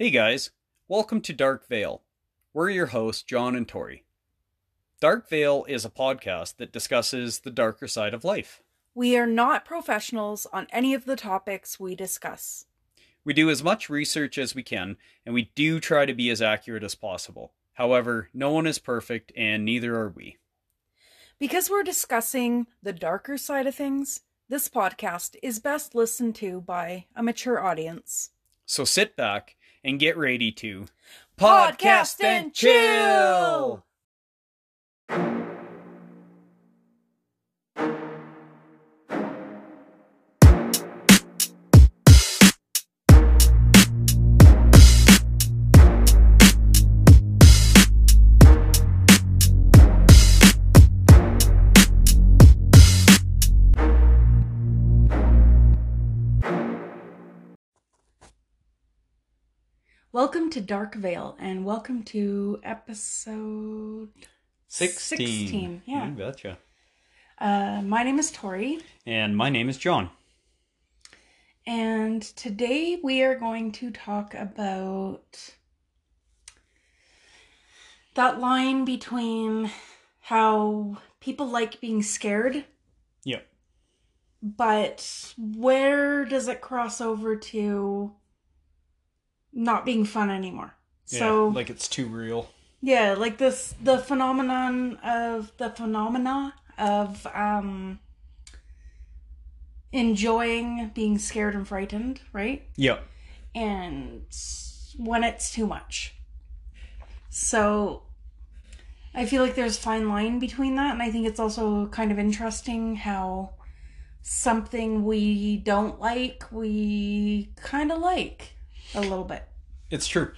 Hey guys, welcome to Dark Veil. We're your hosts, John and Tori. Dark Veil is a podcast that discusses the darker side of life. We are not professionals on any of the topics we discuss. We do as much research as we can, and we do try to be as accurate as possible. However, no one is perfect, and neither are we. Because we're discussing the darker side of things, this podcast is best listened to by a mature audience. So sit back and get ready to Podcast and chill! Welcome to Dark Veil and welcome to episode 16. 16, yeah. You betcha. uh my name is Tori And my name is John. and today we are going to talk about that line between how people like being scared Yep. but where does it cross over to not being fun anymore so yeah, like it's too real. yeah like this the phenomenon of the phenomena of um enjoying being scared and frightened right Yep. and when it's too much so i feel like there's a fine line between that and i think it's also kind of interesting how something we don't like we kind of like a little bit It's true.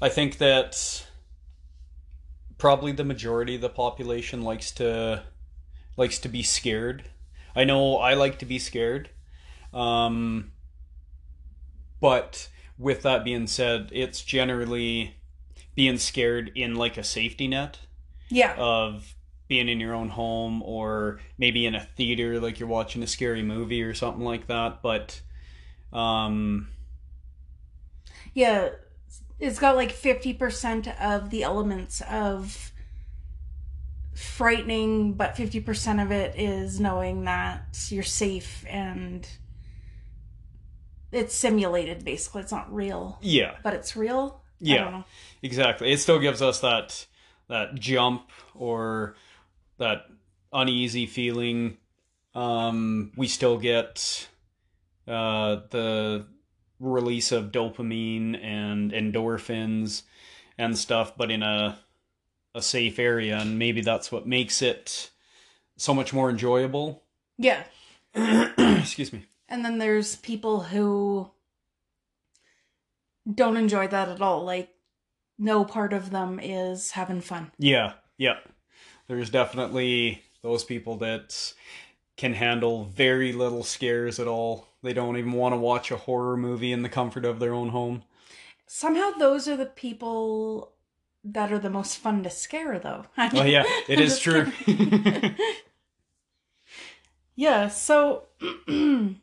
I think that probably the majority of the population likes to likes to be scared. I know I like to be scared. Um but with that being said, it's generally being scared in like a safety net yeah of being in your own home or maybe in a theater like you're watching a scary movie or something like that, but um Yeah, it's got like 50% of the elements of frightening, but 50% of it is knowing that you're safe and it's simulated basically. It's not real, yeah. but it's real. I Yeah. don't know. Exactly. It still gives us that that jump or that uneasy feeling. Um, we still get uh, the release of dopamine and endorphins and stuff, but in a a safe area, and maybe that's what makes it so much more enjoyable. Yeah. Excuse me. And then there's people who don't enjoy that at all. Like, no part of them is having fun. Yeah, yeah. There's definitely those people that can handle very little scares at all. They don't even want to watch a horror movie in the comfort of their own home. Somehow those are the people that are the most fun to scare though. Oh yeah, it is true. yeah, so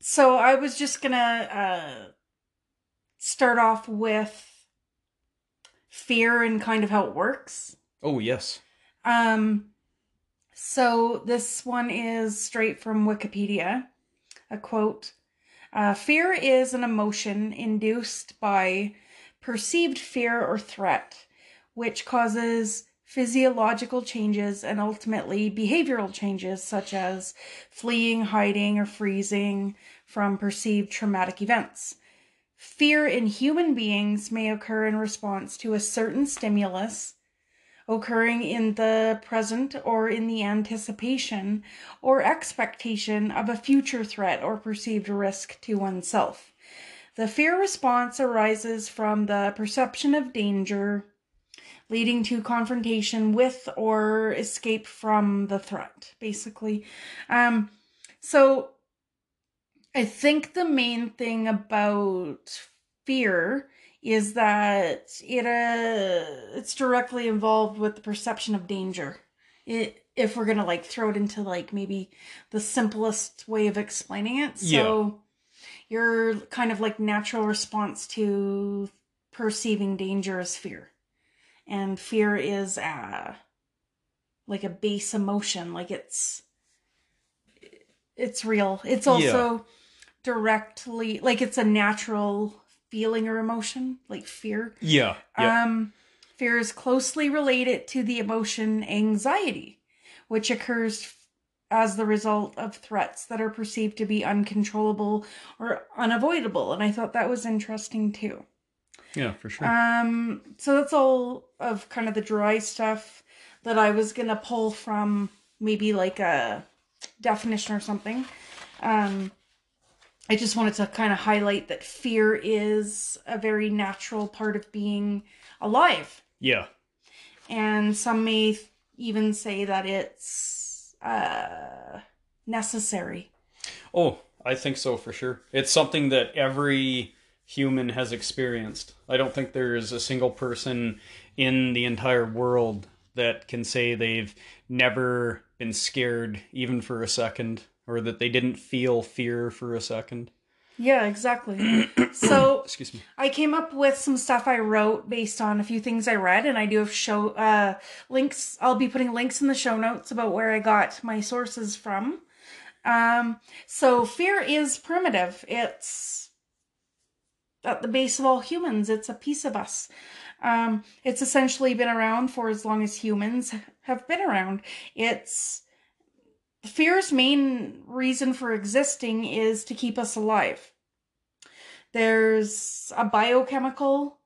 so I was just going to uh start off with fear and kind of how it works. oh yes. Um, so this one is straight from Wikipedia. A quote uh, Fear is an emotion induced by perceived fear or threat, which causes physiological changes and ultimately behavioral changes such as fleeing, hiding, or freezing from perceived traumatic events. Fear in human beings may occur in response to a certain stimulus occurring in the present or in the anticipation or expectation of a future threat or perceived risk to oneself. The fear response arises from the perception of danger, leading to confrontation with or escape from the threat, basically. Um, so I think the main thing about fear is that it uh it's directly involved with the perception of danger. It if we're gonna like throw it into like maybe the simplest way of explaining it. So your kind of like natural response to perceiving danger is fear. And fear is uh like a base emotion, like it's it's real. It's also directly like it's a natural feeling or emotion, like fear. Yeah. Yeah. Um, fear is closely related to the emotion anxiety, which occurs as the result of threats that are perceived to be uncontrollable or unavoidable. And I thought that was interesting too. yeah, for sure. Um, so that's all of kind of the dry stuff that I was gonna pull from maybe like a definition or something. Um, I just wanted to kind of highlight that fear is a very natural part of being alive. yeah. And some may th- even say that it's uh, necessary. Oh, I think so for sure. It's something that every human has experienced. I don't think there is a single person in the entire world that can say they've never been scared even for a second or that they didn't feel fear for a second. Yeah, exactly. so Excuse me. I came up with some stuff I wrote based on a few things I read, and I do have show uh, links. I'll be putting links in the show notes about where I got my sources from. Um, so fear is primitive. It's at the base of all humans. It's a piece of us. Um, it's essentially been around for as long as humans have been around. It's fear's main reason for existing is to keep us alive. There's a biochemical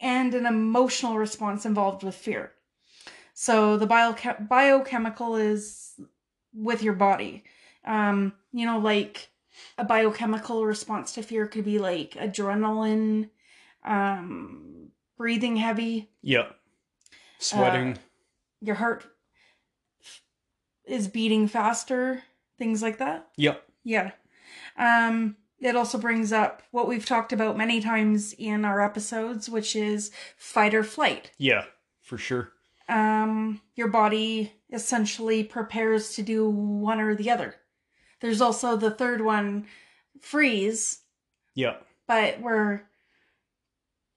and an emotional response involved with fear. So the bioche- biochemical is with your body. Um, you know, like a biochemical response to fear could be like adrenaline, um, breathing heavy, Yeah. Sweating. your heart is beating faster, things like that. yep. Yeah. Um, it also brings up what we've talked about many times in our episodes, which is fight or flight. Yeah, for sure. Um, your body essentially prepares to do one or the other. There's also the third one, freeze, Yeah. but we're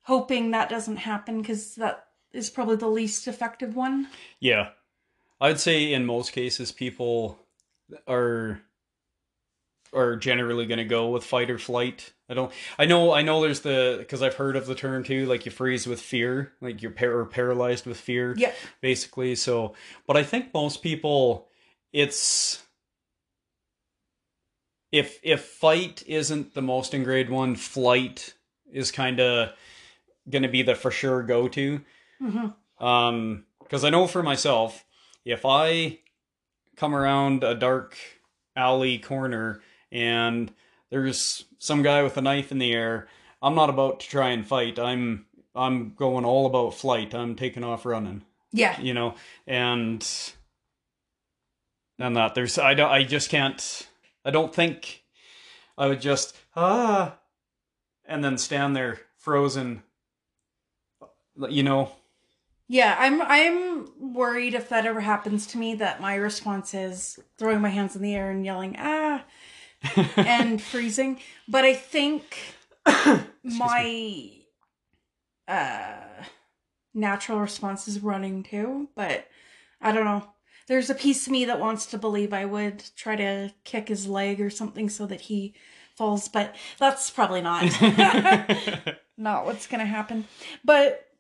hoping that doesn't happen because that is probably the least effective one. Yeah. I'd say in most cases people are are generally going to go with fight or flight. I don't I know I know there's the cuz I've heard of the term too like you freeze with fear, like you're par- paralyzed with fear Yeah. basically. So, but I think most people it's if if fight isn't the most ingrained 1, flight is kind of going to be the for sure go to. hmm Um, because I know for myself, if I come around a dark alley corner and there's some guy with a knife in the air, I'm not about to try and fight. I'm I'm going all about flight. I'm taking off running. Yeah. You know, and and that there's I don't I just can't I don't think I would just ah and then stand there frozen. You know, Yeah, I'm I'm worried if that ever happens to me that my response is throwing my hands in the air and yelling ah and freezing. But I think my uh natural response is running too, but I don't know. There's a piece of me that wants to believe I would try to kick his leg or something so that he falls, but that's probably not not what's going to happen. But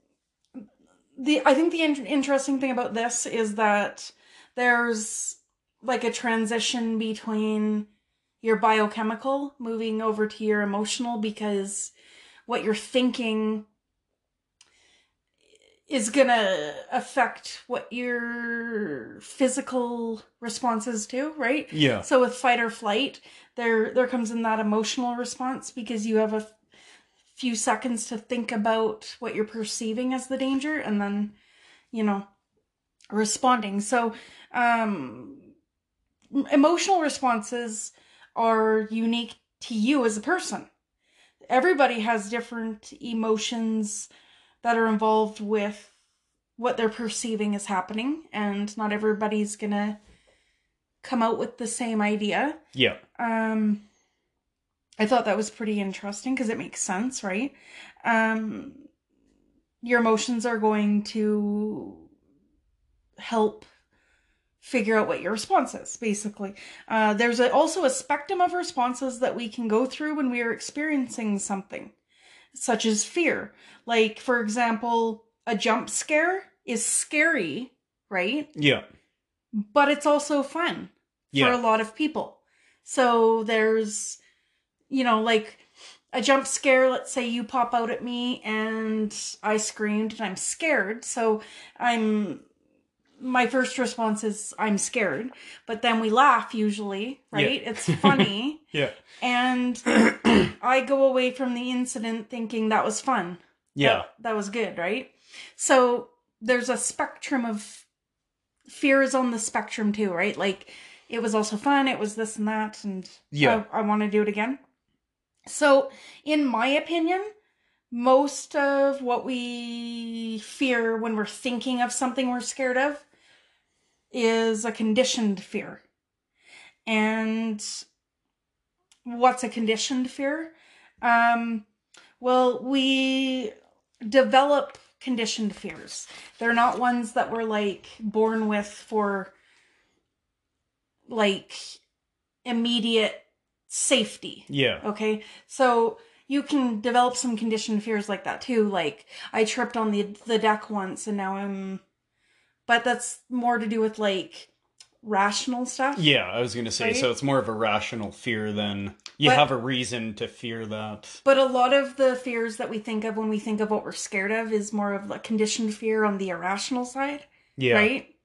the I think the in- interesting thing about this is that there's like a transition between your biochemical moving over to your emotional because what you're thinking is going to affect what your physical responses do, right? yeah. So with fight or flight, there there comes in that emotional response because you have a few seconds to think about what you're perceiving as the danger and then, you know, responding. So, um emotional responses are unique to you as a person. Everybody has different emotions that are involved with what they're perceiving is happening and not everybody's to come out with the same idea. Yeah. Um, I thought that was pretty interesting because it makes sense, right? Um, your emotions are going to help figure out what your response is, basically. Uh, there's a, also a spectrum of responses that we can go through when we are experiencing something, such as fear. Like, for example, a jump scare is scary, right? Yeah. But it's also fun for a lot of people. So there's, you know, like a jump scare. Let's say you pop out at me and I screamed and I'm scared. So I'm, my first response is I'm scared. But then we laugh usually, right? It's funny. Yeah. and I go away from the incident thinking that was fun. Yeah. That, that was good, right? So there's a spectrum of fear is on the spectrum too, right? Like it was also fun, it was this and that, and Yeah. I, I want to do it again. So, in my opinion, most of what we fear when we're thinking of something we're scared of is a conditioned fear. And what's a conditioned fear? Um, well, we develop conditioned fears. They're not ones that we're like born with for like immediate safety. Yeah. Okay. So you can develop some conditioned fears like that too. Like I tripped on the the deck once and now I'm but that's more to do with like rational stuff. Yeah, I was going to say, Right? so it's more of a rational fear than you But- have a reason to fear that. But a lot of the fears that we think of when we think of what we're scared of is more of a conditioned fear on the irrational side. Yeah. right?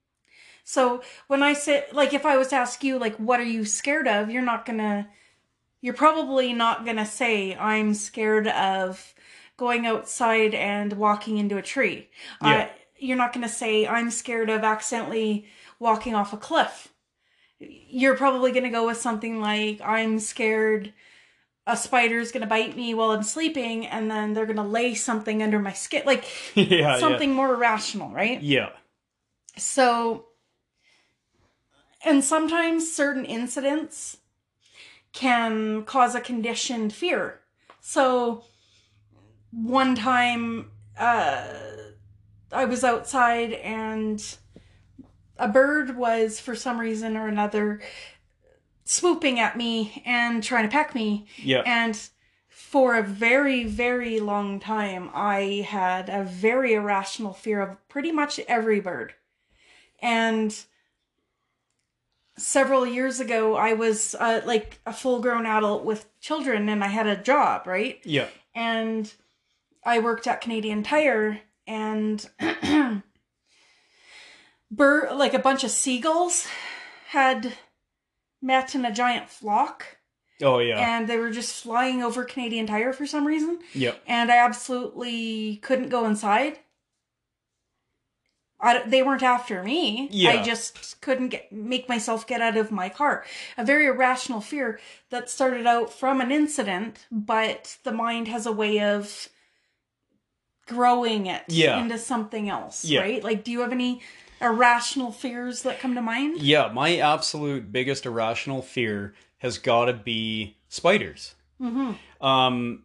So when I say, like, if I was to ask you, like, what are you scared of? You're not gonna, you're probably not gonna say, I'm scared of going outside and walking into a tree. Yeah. Uh, you're not gonna say, I'm scared of accidentally walking off a cliff. You're probably gonna go with something like, I'm scared a spider's gonna bite me while I'm sleeping and then they're gonna lay something under my skin. Like, yeah. something more rational, right? Yeah. So, and sometimes certain incidents can cause a conditioned fear. So, one time, uh, I was outside and a bird was, for some reason or another, swooping at me and trying to peck me. Yeah. And for a very, very long time, I had a very irrational fear of pretty much every bird. And several years ago, I was uh, like a full grown adult with children and I had a job, right? yeah. And I worked at Canadian Tire and bird like a bunch of seagulls had met in a giant flock Oh, yeah. and they were just flying over Canadian Tire for some reason, Yep. and I absolutely couldn't go inside. I, they weren't after me. Yeah. I just couldn't get make myself get out of my car. A very irrational fear that started out from an incident, but the mind has a way of growing it Yeah. into something else, Yeah. right? Like, do you have any irrational fears that come to mind? Yeah, my absolute biggest irrational fear has got to be spiders. Mm-hmm. Um,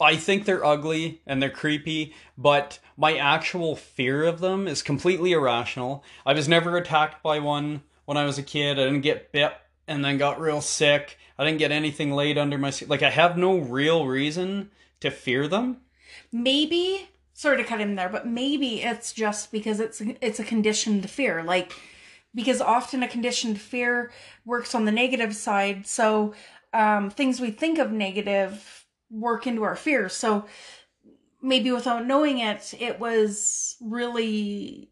I think they're ugly and they're creepy, but my actual fear of them is completely irrational. I was never attacked by one when I was a kid. I didn't get bit and then got real sick. I didn't get anything laid under my seat. Like, I have no real reason to fear them. maybe sorry to cut in there but maybe it's just because it's it's a conditioned fear like because often a conditioned fear works on the negative side so um, things we think of negative work into our fears. So maybe without knowing it it was really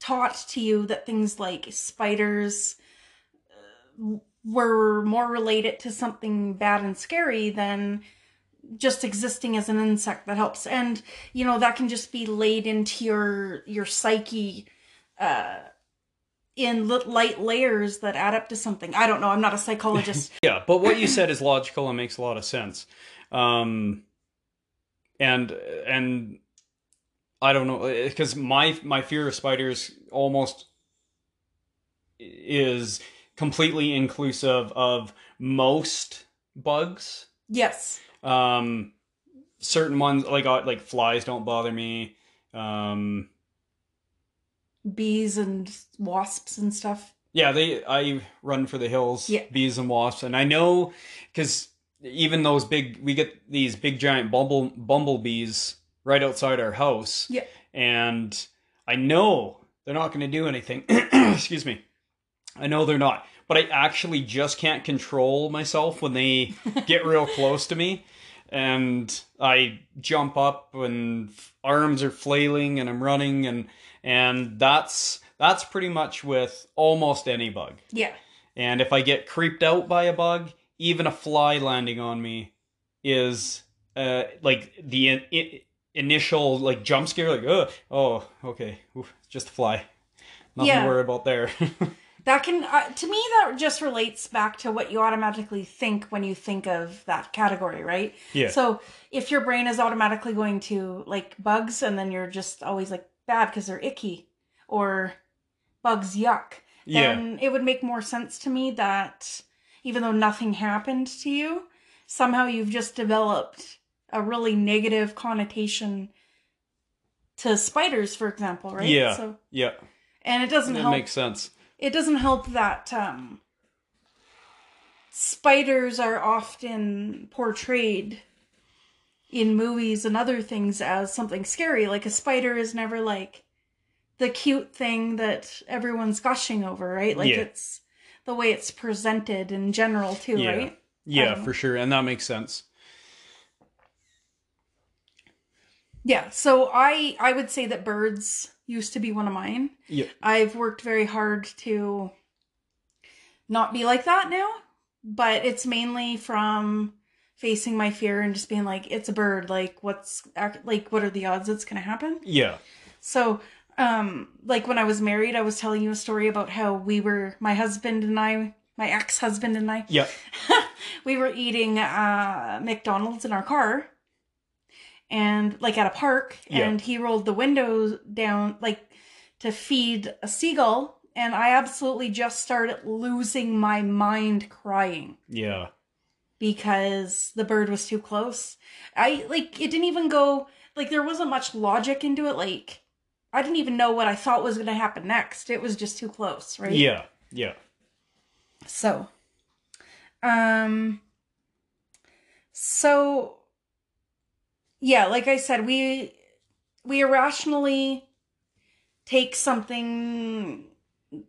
taught to you that things like spiders uh, were more related to something bad and scary than just existing as an insect that helps. And you know that can just be laid into your your psyche uh in li- light layers that add up to something. I don't know. I'm not a psychologist. Yeah, but what you said is logical and makes a lot of sense. Um, and and I don't know because my my fear of spiders almost is completely inclusive of most bugs. Yes. Um, certain ones like uh, like flies don't bother me. Um, Bees and wasps and stuff. yeah, they I run for the hills, Yeah. bees and wasps, and I know because even those big we get these big giant bumble bumblebees right outside our house. Yeah. and I know they're not going to do anything. Excuse me. I know they're not, but I actually just can't control myself when they get real close to me. And I jump up and arms are flailing and I'm running and and that's that's pretty much with almost any bug. Yeah. And if I get creeped out by a bug, even a fly landing on me is uh, like the in- i- initial like jump scare, like oh oh okay, Oof, just a fly, nothing Yeah. to worry about there. That can, uh, to me, that just relates back to what you automatically think when you think of that category, right? yeah, So if your brain is automatically going to like bugs, and then you're just always like bad because they're icky, or bugs yuck, yeah, then it would make more sense to me that even though nothing happened to you, somehow you've just developed a really negative connotation to spiders, for example, right? Yeah. So, yeah. and it doesn't It help. makes sense. it doesn't help that um, spiders are often portrayed in movies and other things as something scary. Like a spider is never like the cute thing that everyone's gushing over, right? Like Yeah. it's the way it's presented in general too, Yeah. right? Yeah, don't for sure, and that makes sense. Yeah. So I I would say that birds used to be one of mine. Yeah, I've worked very hard to not be like that now, but it's mainly from facing my fear and just being like, it's a bird. Like, what's like, what are the odds it's gonna happen? yeah, So, um, like when I was married, I was telling you a story about how we were, my husband and I, my ex-husband and I, yeah, we were eating uh McDonald's in our car. And like at a park. Yeah. and he rolled the windows down like to feed a seagull. And I absolutely just started losing my mind crying. Yeah, because the bird was too close. I like it didn't even go like there wasn't much logic into it. Like I didn't even know what I thought was going to happen next. It was just too close, right? yeah, yeah, So, um, so yeah, like I said, we we irrationally take something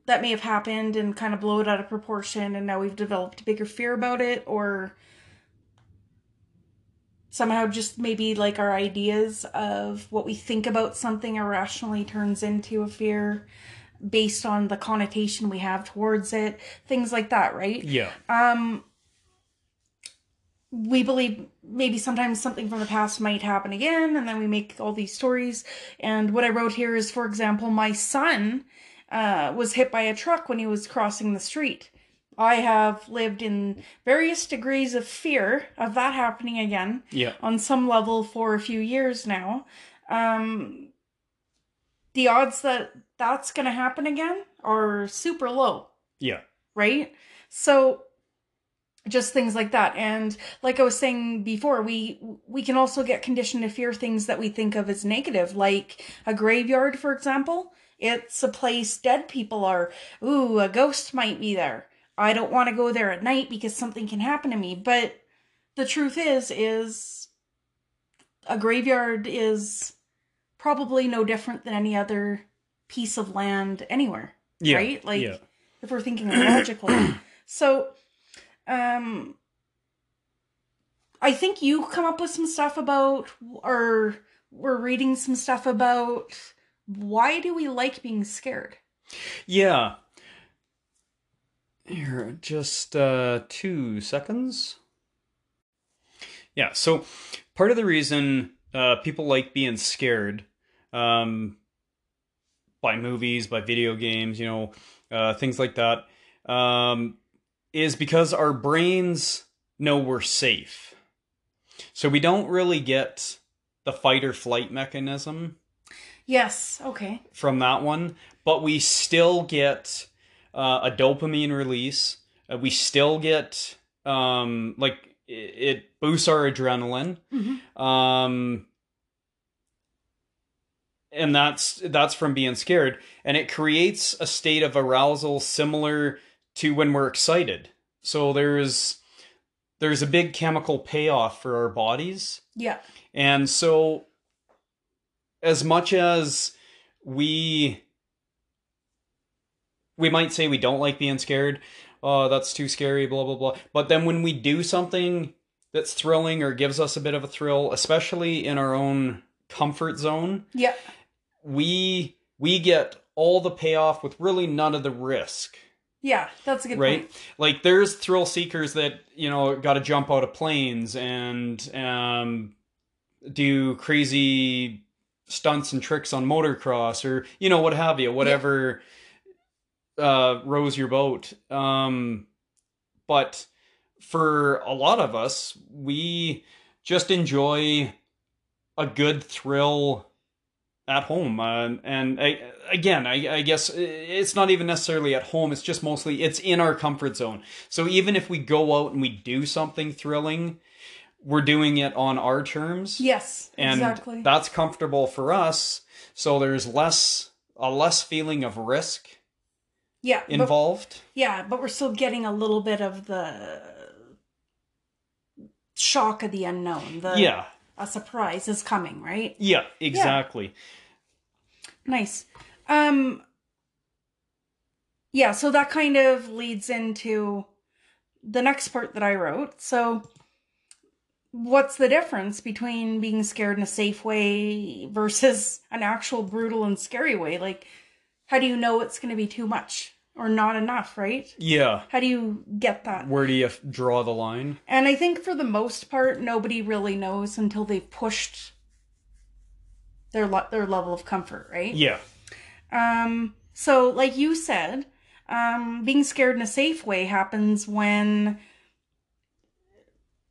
that may have happened and kind of blow it out of proportion, and now we've developed a bigger fear about it, or somehow just maybe like our ideas of what we think about something irrationally turns into a fear based on the connotation we have towards it things like that right? Yeah, um we believe maybe sometimes something from the past might happen again and then we make all these stories. And what i wrote here is for example my son uh, was hit by a truck when he was crossing the street i have lived in various degrees of fear of that happening again yeah, on some level for a few years now. Um, the odds that that's going to happen again are super low, yeah, right? So just things like that. And like i was saying before we we can also get conditioned to fear things that we think of as negative like a graveyard for example. It's a place dead people are. Ooh a ghost might be there i don't want to go there at night because something can happen to me but the truth is is a graveyard is probably no different than any other piece of land anywhere yeah, right like yeah. if we're thinking logically so um i think you come up with some stuff about or we're reading some stuff about why do we like being scared Yeah. Here, just uh, two seconds. Yeah, so part of the reason uh, people like being scared um, by movies, by video games, you know, uh, things like that, um, is because our brains know we're safe. So we don't really get the fight or flight mechanism yes okay from that one, but we still get uh, a dopamine release. Uh, we still get um, like it, it boosts our adrenaline. Mhm. Um, and that's that's from being scared, and it creates a state of arousal similar to when we're excited. So there's there's a big chemical payoff for our bodies, Yeah. and so as much as we we might say we don't like being scared, oh that's too scary, blah blah blah. But then when we do something that's thrilling or gives us a bit of a thrill, especially in our own comfort zone, Yeah. we we get all the payoff with really none of the risk Yeah. That's a good right point. like there's thrill seekers that you know got to jump out of planes and um do crazy stunts and tricks on motocross or you know what have you whatever uh rows your boat. Um but for a lot of us we just enjoy a good thrill at home. Uh, and I, again I, I guess it's not even necessarily at home. It's just mostly it's in our comfort zone. So even if we go out and we do something thrilling we're doing it on our terms. Yes. and exactly. that's comfortable for us. So there's less a less feeling of risk yeah. But, involved yeah, but we're still getting a little bit of the shock of the unknown. The yeah a surprise is coming, right? yeah exactly Nice. Um Yeah, so that kind of leads into the next part that I wrote. So what's the difference between being scared in a safe way versus an actual brutal and scary way? Like how do you know it's going to be too much or not enough, right? yeah How do you get that? where do you f- draw the line And I think for the most part, nobody really knows until they've pushed their le- their level of comfort, right? yeah Um, so like you said, um, being scared in a safe way happens when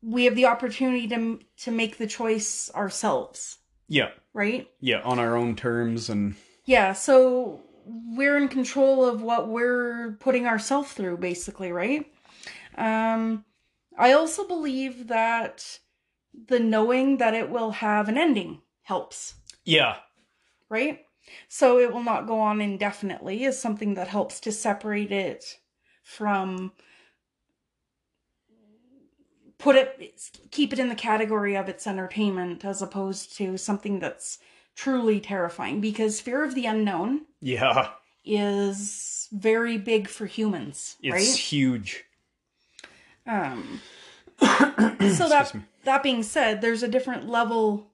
we have the opportunity to to make the choice ourselves, yeah right? yeah on our own terms and Yeah, so we're in control of what we're putting ourselves through, basically, right? Um, I also believe that the knowing that it will have an ending helps, yeah right? So it will not go on indefinitely is something that helps to separate it from put it keep it in the category of its entertainment as opposed to something that's truly terrifying because fear of the unknown yeah is very big for humans, it's right? huge Um, so that that being said, there's a different level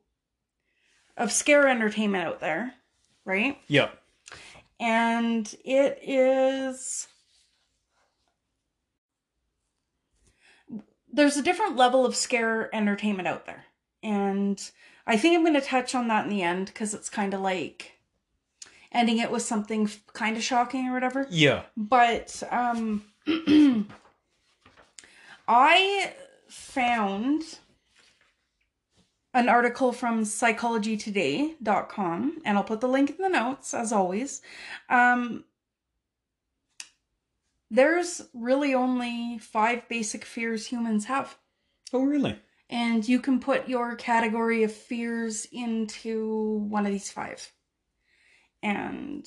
of scare entertainment out there, right? yeah And it is there's a different level of scare entertainment out there. And I think I'm going to touch on that in the end because it's kind of like ending it with something kind of shocking or whatever. yeah But um I found an article from psychologytoday.com and I'll put the link in the notes as always. Um there's really only 5 basic fears humans have. oh really And you can put your category of fears into one of these five. And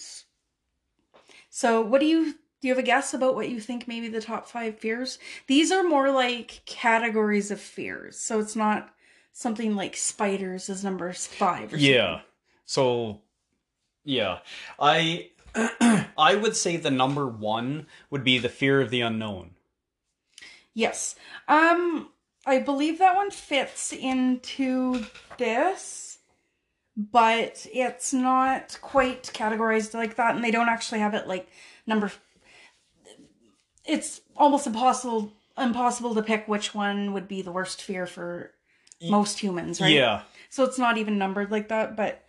so, what do you do? You have a guess about what you think maybe the top five fears? These are more like categories of fears. So it's not something like spiders is number five. Or Yeah. So, yeah, I I would say the number one would be the fear of the unknown. Yes. Um I believe that one fits into this, but it's not quite categorized like that and they don't actually have it like number It's almost impossible impossible to pick which one would be the worst fear for most humans, right? Yeah. So it's not even numbered like that, but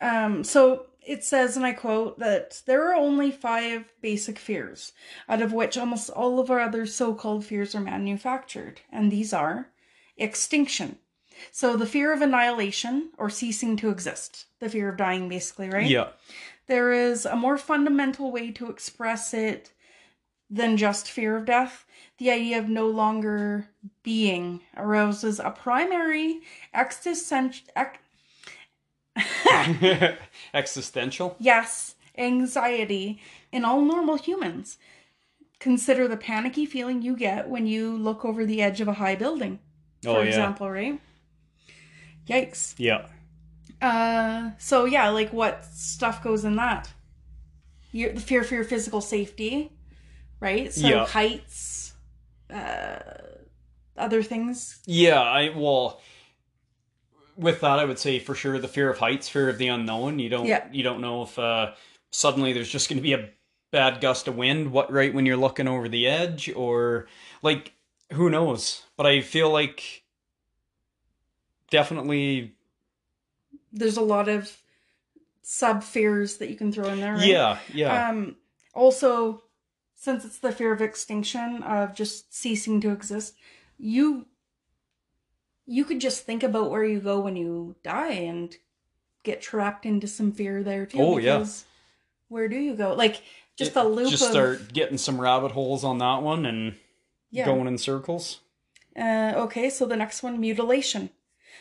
um so it says and I quote that there are only 5 basic fears out of which almost all of our other so-called fears are manufactured and these are extinction. So the fear of annihilation or ceasing to exist, the fear of dying basically, right? Yeah. There is a more fundamental way to express it than just fear of death. The idea of no longer being arouses a primary existential, Existential. yes, anxiety in all normal humans. Consider the panicky feeling you get when you look over the edge of a high building, for Oh yeah. example, right? Yikes. Yeah. Uh, so yeah, like what stuff goes in that? Your the fear for your physical safety, right? So Yeah. heights, uh, other things. Yeah, I well with that I would say for sure the fear of heights, fear of the unknown. You don't Yeah. you don't know if uh suddenly there's just going to be a bad gust of wind what right when you're looking over the edge or like who knows. But I feel like definitely There's a lot of sub fears that you can throw in there. Right? yeah, yeah. Um. Also, since it's the fear of extinction of just ceasing to exist, you you could just think about where you go when you die and get trapped into some fear there too. Oh, yeah. Where do you go? Like just It- a loop just of start getting some rabbit holes on that one and yeah. going in circles. Uh, okay, so the next one, mutilation.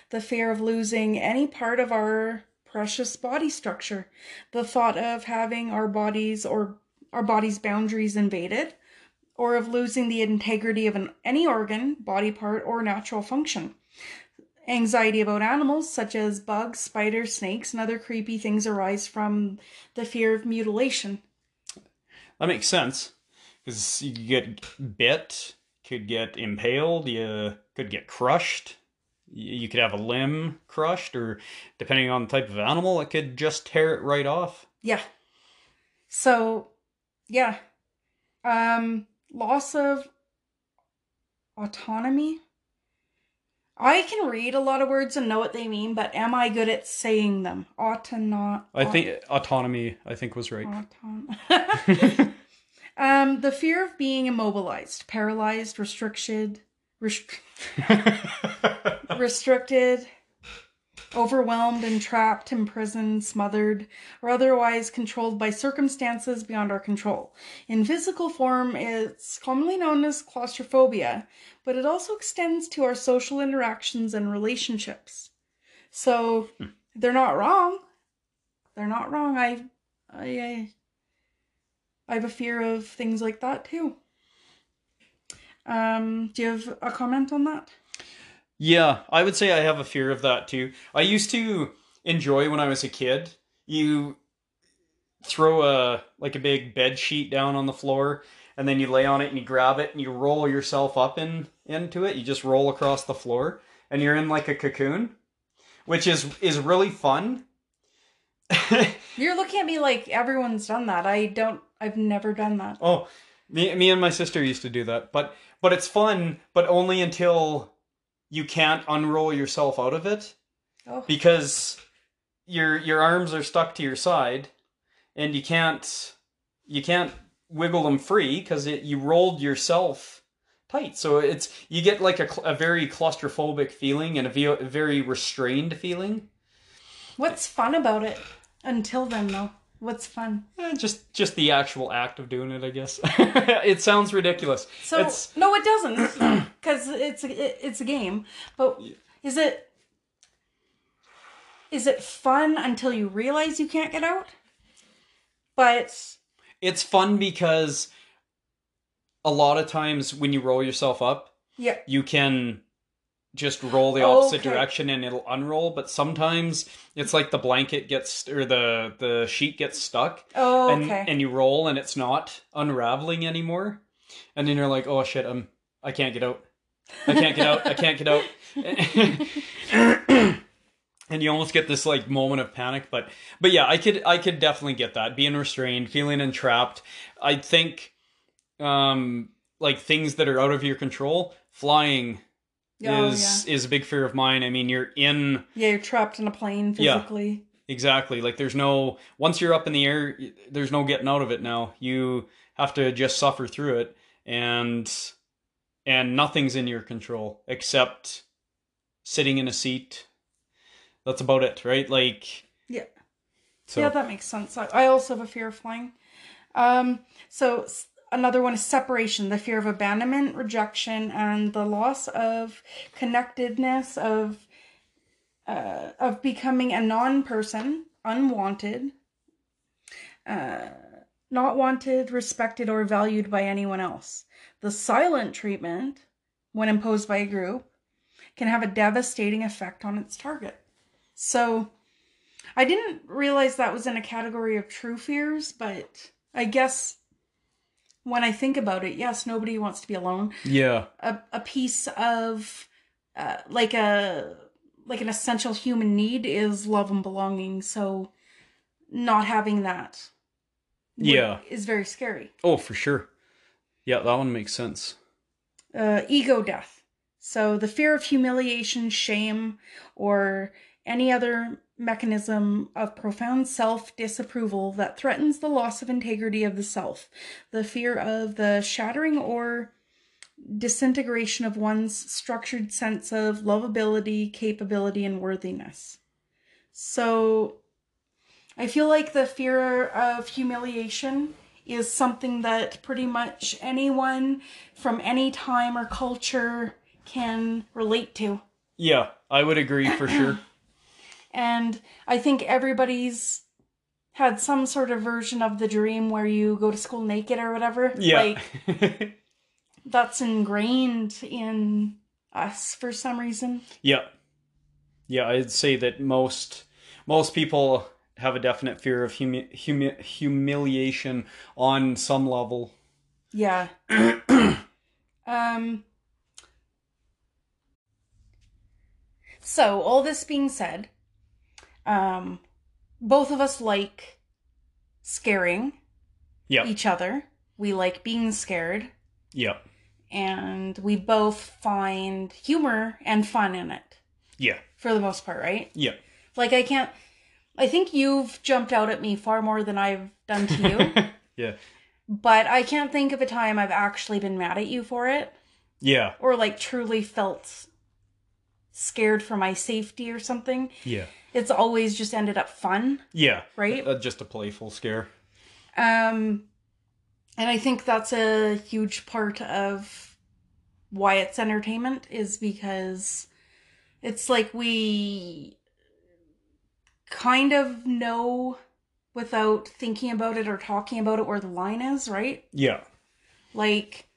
The fear of losing any part of our precious body structure. The thought of having our bodies or our body's boundaries invaded, or of losing the integrity of an, any organ, body part, or natural function. Anxiety about animals, such as bugs, spiders, snakes, and other creepy things, arise from the fear of mutilation. That makes sense because you could get bit, could get impaled, you could get crushed. You could have a limb crushed, or depending on the type of animal, it could just tear it right off. Yeah. So, yeah. Um loss of autonomy. I can read a lot of words and know what they mean, but am I good at saying them? Autono- I think autonomy. I think was right. Auton- um the fear of being immobilized, paralyzed, restricted, rest- restricted, overwhelmed, entrapped, imprisoned, smothered, or otherwise controlled by circumstances beyond our control. In physical form, it's commonly known as claustrophobia, but it also extends to our social interactions and relationships. So they're not wrong. They're not wrong. I, I, I, I have a fear of things like that too. Um, do you have a comment on that? Yeah, I would say I have a fear of that too. I used to enjoy when I was a kid. You throw a like a big bed sheet down on the floor and then you lay on it and you grab it and you roll yourself up in into it. You just roll across the floor and you're in like a cocoon, which is is really fun. You're looking at me like everyone's done that. I don't. I've never done that. Oh, me, me and my sister used to do that, but but it's fun, but only until you can't unroll yourself out of it Oh, because your your arms are stuck to your side, and you can't you can't wiggle them free because you rolled yourself tight. So it's you get like a, a very claustrophobic feeling and a, a very restrained feeling. what's fun about it? Until then, though, what's fun? Eh, just just the actual act of doing it, I guess. it sounds ridiculous. So It's- no, it doesn't, because it's a, it, it's a game. But is it is it fun until you realize you can't get out? But it's fun because a lot of times when you roll yourself up, yeah, you can just roll the opposite Okay. direction and it'll unroll. But sometimes it's like the blanket gets or the the sheet gets stuck, oh, and okay. and you roll and it's not unraveling anymore, and then you're like, oh shit, I'm I can't get out. I can't get out. I can't get out. and you almost get this like moment of panic but but yeah i could i could definitely get that being restrained feeling entrapped i think um like things that are out of your control flying oh, is is a big fear of mine i mean you're in yeah, you're trapped in a plane physically. Yeah. exactly like there's no once you're up in the air there's no getting out of it now you have to just suffer through it and and nothing's in your control except sitting in a seat that's about it right like Yeah. so Yeah, that makes sense. I, I also have a fear of flying. Um, so another one is separation, the fear of abandonment, rejection, and the loss of connectedness of uh, of becoming a non-person, unwanted, uh, not wanted, respected, or valued by anyone else. The silent treatment, when imposed by a group, can have a devastating effect on its target. So, I didn't realize that was in a category of true fears, but I guess when I think about it, yes, nobody wants to be alone. Yeah. A a piece of uh, like a like an essential human need is love and belonging. So not having that Yeah. is very scary. Oh, for sure. Yeah, that one makes sense. uh, ego death. So the fear of humiliation, shame, or any other mechanism of profound self disapproval that threatens the loss of integrity of the self. The fear of the shattering or disintegration of one's structured sense of lovability, capability, and worthiness. So I feel like the fear of humiliation is something that pretty much anyone from any time or culture can relate to. Yeah, I would agree for sure. And I think everybody's had some sort of version of the dream where you go to school naked or whatever. Yeah. Like that's ingrained in us for some reason. yeah. Yeah, I'd say that most most people have a definite fear of humi- humi- humiliation on some level. Yeah. um So, all this being said, um both of us like scaring Yeah. each other. We like being scared Yeah. and we both find humor and fun in it Yeah. for the most part, right? Yeah. Like I can't I think you've jumped out at me far more than I've done to you. yeah. but I can't think of a time I've actually been mad at you for it Yeah. or like truly felt scared for my safety or something. Yeah. It's always just ended up fun, Yeah. right? Uh, just a playful scare. Um and I think that's a huge part of why it's entertainment is because it's like we kind of know without thinking about it or talking about it where the line is, right? Yeah. Like,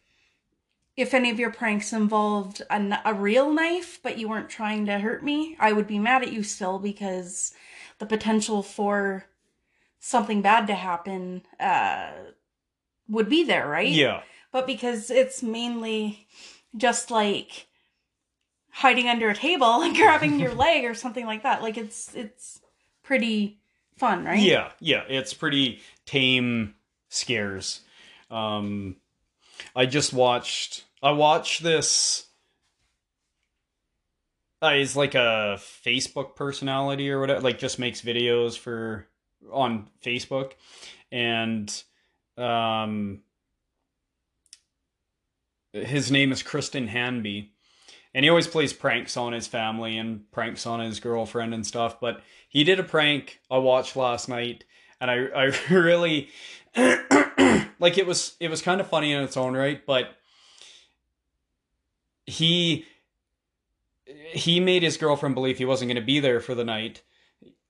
if any of your pranks involved a, a real knife, but you weren't trying to hurt me, I would be mad at you still because the potential for something bad to happen uh, would be there, right? Yeah. But because it's mainly just like hiding under a table and grabbing your leg or something like that, like it's it's pretty fun, right? Yeah, yeah, it's pretty tame scares. Um I just watched I watched this uh, he's like a Facebook personality or whatever, like just makes videos for on Facebook. And um his name is Kristen Hanby. And he always plays pranks on his family and pranks on his girlfriend and stuff. But he did a prank I watched last night. And I I really like it was it was kind of funny in its own right. But he he made his girlfriend believe he wasn't going to be there for the night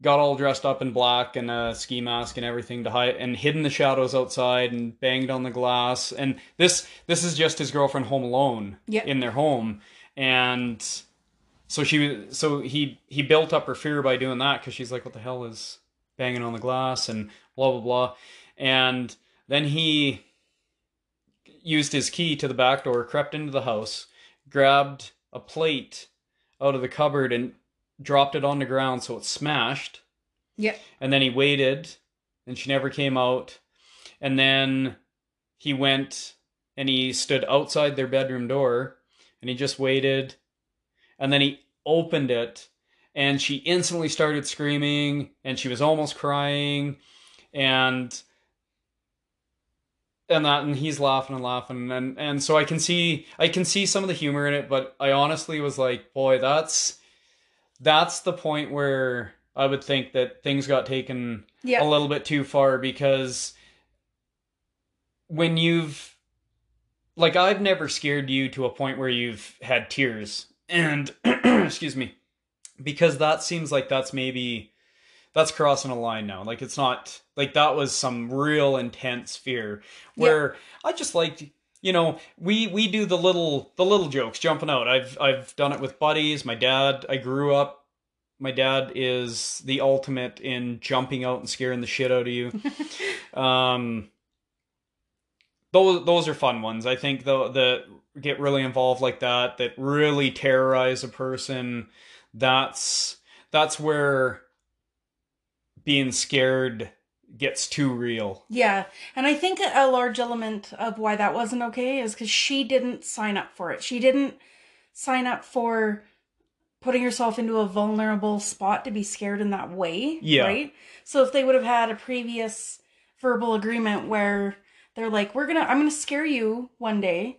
got all dressed up in black and a ski mask and everything to hide and hid in the shadows outside and banged on the glass and this this is just his girlfriend home alone Yeah. in their home and so she so he he built up her fear by doing that because she's like what the hell is banging on the glass and blah blah blah and then he used his key to the back door crept into the house grabbed a plate out of the cupboard and dropped it on the ground so it smashed. Yeah. and then he waited and she never came out. And then he went and he stood outside their bedroom door and he just waited. And then he opened it and she instantly started screaming and she was almost crying. And and that and he's laughing and laughing and and so I can see I can see some of the humor in it but I honestly was like boy that's that's the point where I would think that things got taken Yeah. a little bit too far because when you've like I've never scared you to a point where you've had tears. And excuse me. Because that seems like that's maybe that's crossing a line now. Like it's not like that was some real intense fear where I just liked you know we we do the little the little jokes jumping out. I've I've done it with buddies. My dad. I grew up. My dad is the ultimate in jumping out and scaring the shit out of you. um, those those are fun ones. I think though that get really involved like that that really terrorize a person. That's that's where being scared gets too real. Yeah, and I think a large element of why that wasn't okay is because she didn't sign up for it. She didn't sign up for putting herself into a vulnerable spot to be scared in that way. Yeah. Right? So if they would have had a previous verbal agreement where they're like, We're gonna I'm gonna scare you one day,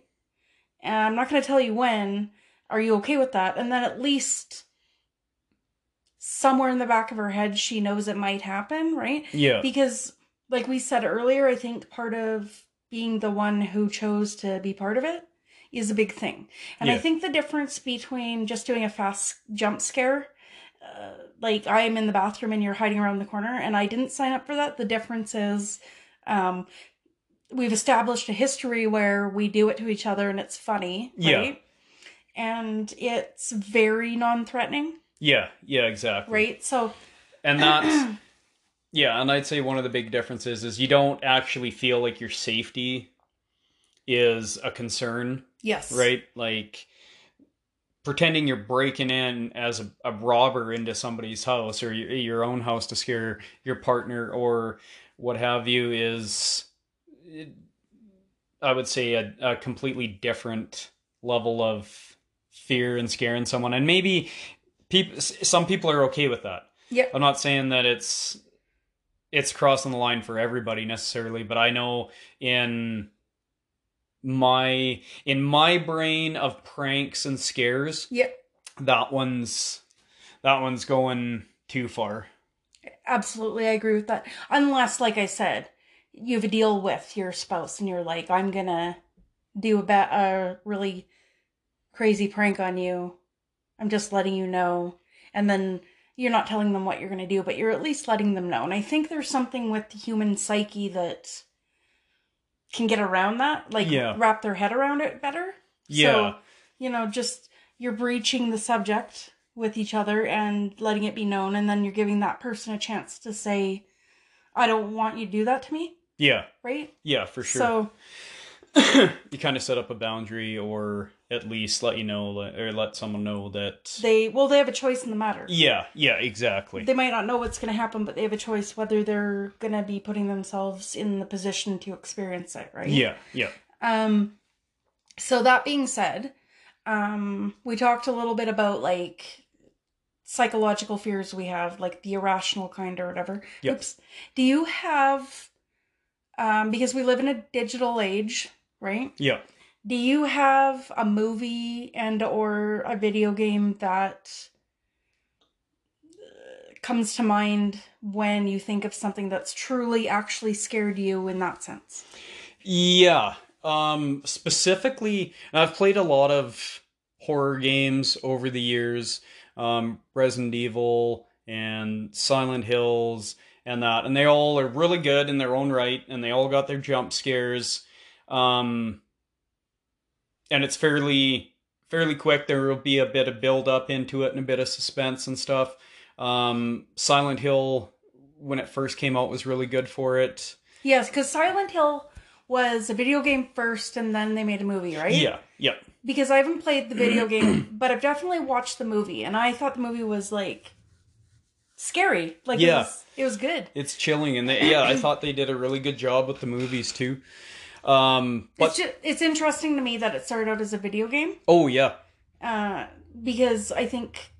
and I'm not gonna tell you when. Are you okay with that? And then at least somewhere in the back of her head she knows it might happen, right? Yeah. Because like we said earlier, I think part of being the one who chose to be part of it is a big thing. And I think the difference between just doing a fast jump scare, uh, like I am in the bathroom and you're hiding around the corner, and I didn't sign up for that. The difference is um, we've established a history where we do it to each other and it's funny, Yeah. right? And it's very non threatening, Yeah, yeah, exactly. right? So, And that's yeah, and I'd say one of the big differences is you don't actually feel like your safety is a concern, yes. right? Like pretending you're breaking in as a, a robber into somebody's house or your, your own house to scare your partner or what have you is I would say a, a completely different level of fear and scaring someone and maybe people some people are okay with that Yeah. I'm not saying that it's it's crossing the line for everybody necessarily, but I know in my in my brain of pranks and scares, yeah. that one's that one's going too far. Absolutely, I agree with that. Unless, like I said, you have a deal with your spouse and you're like, I'm gonna do a, ba- a really crazy prank on you. I'm just letting you know. And then you're not telling them what you're gonna do, but you're at least letting them know. And I think there's something with the human psyche that can get around that, like Yeah. wrap their head around it better. Yeah. So, you know, just you're breaching the subject with each other and letting it be known, and then you're giving that person a chance to say, I don't want you to do that to me, Yeah. right? Yeah, for sure. So, you kind of set up a boundary or at least let you know or let someone know that they, well, they have a choice in the matter. Yeah, yeah, exactly. They might not know what's going to happen, but they have a choice whether they're going to be putting themselves in the position to experience it, right? yeah, yeah. Um, so that being said, um, we talked a little bit about like psychological fears we have, like the irrational kind or whatever. Yep. Oops. Do you have, um, because we live in a digital age, right? Yeah. Do you have a movie and or a video game that uh, comes to mind when you think of something that's truly actually scared you in that sense? Yeah. Um specifically I've played a lot of horror games over the years. Um Resident Evil and Silent Hills and that and they all are really good in their own right and they all got their jump scares. Um and it's fairly fairly quick. There will be a bit of build up into it and a bit of suspense and stuff. Um Silent Hill when it first came out was really good for it. Yes, because Silent Hill was a video game first and then they made a movie, right? Yeah, yeah. Because I haven't played the video game, but I've definitely watched the movie and I thought the movie was like scary. Like Yeah. it, was, it was good. It's chilling, and they, yeah, I thought they did a really good job with the movies too. Um, but it's just, it's interesting to me that it started out as a video game. oh yeah, Uh, because I think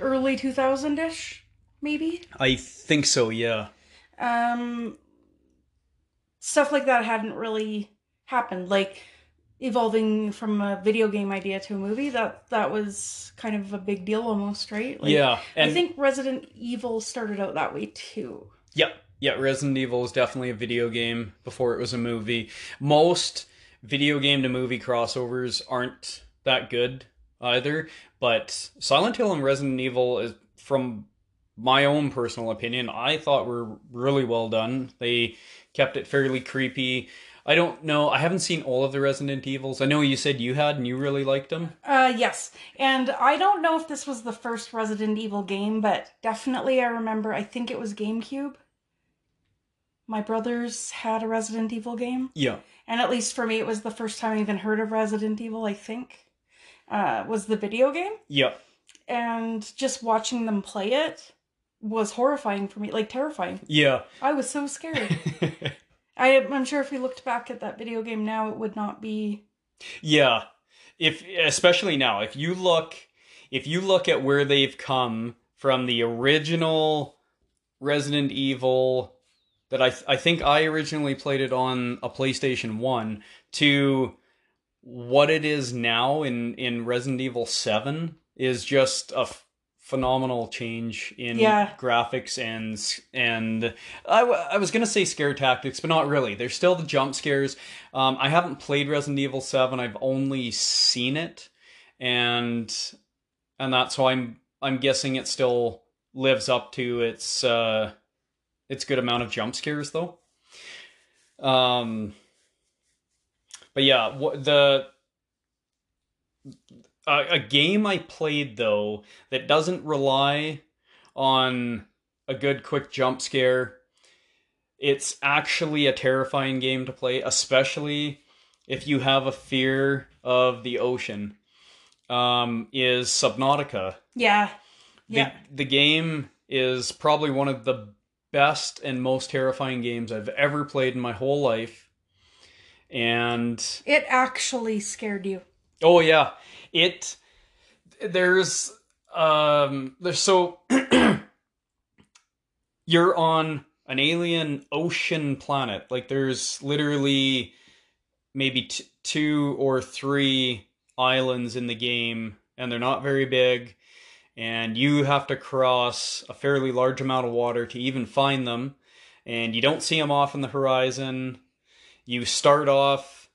early 2000 ish, maybe. I think so. Yeah, Um, stuff like that hadn't really happened. Like evolving from a video game idea to a movie, that that was kind of a big deal almost, right? Like, yeah, and I think Resident Evil started out that way too. yeah, yeah. Resident Evil is definitely a video game before it was a movie. Most video game to movie crossovers aren't that good either. But Silent Hill and Resident Evil is from my own personal opinion, I thought were really well done. They kept it fairly creepy. I don't know. I haven't seen all of the Resident Evils. I know you said you had and you really liked them. Uh, yes. And I don't know if this was the first Resident Evil game, but definitely I remember, I think it was GameCube. My brothers had a Resident Evil game. Yeah. And at least for me, it was the first time I even heard of Resident Evil, I think, uh, was the video game. Yeah. And just watching them play it was horrifying for me, like terrifying. Yeah. I was so scared. I, I'm sure if we looked back at that video game now, it would not be. Yeah, if especially now, if you look, if you look at where they've come from the original Resident Evil that I I think I originally played it on a PlayStation One to what it is now in in Resident Evil Seven is just a f- phenomenal change in Yeah. graphics and and I, w- I was gonna say scare tactics, but not really. There's still the jump scares. Um, I haven't played Resident Evil Seven. I've only seen it, and and that's why I'm I'm guessing it still lives up to its uh its good amount of jump scares though. Um, but yeah, the a, a game I played though that doesn't rely on a good quick jump scare. It's actually a terrifying game to play, especially if you have a fear of the ocean. Um, is Subnautica. Yeah. The, Yeah. the game is probably one of the best and most terrifying games I've ever played in my whole life. And It actually scared you. Oh yeah, it there's um there's so you're on an alien ocean planet. Like there's literally maybe t- two or three islands in the game and they're not very big and you have to cross a fairly large amount of water to even find them and you don't see them off in the horizon. You start off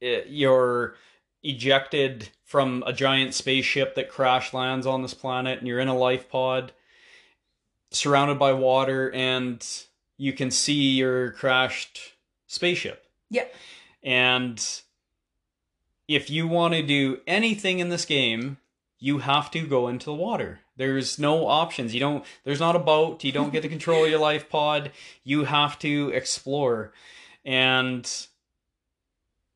it, you're ejected from a giant spaceship that crash lands on this planet and you're in a life pod surrounded by water and you can see your crashed spaceship. Yeah. And if you want to do anything in this game, you have to go into the water. There's no options. You don't there's not a boat, you don't get to control your life pod. You have to explore. And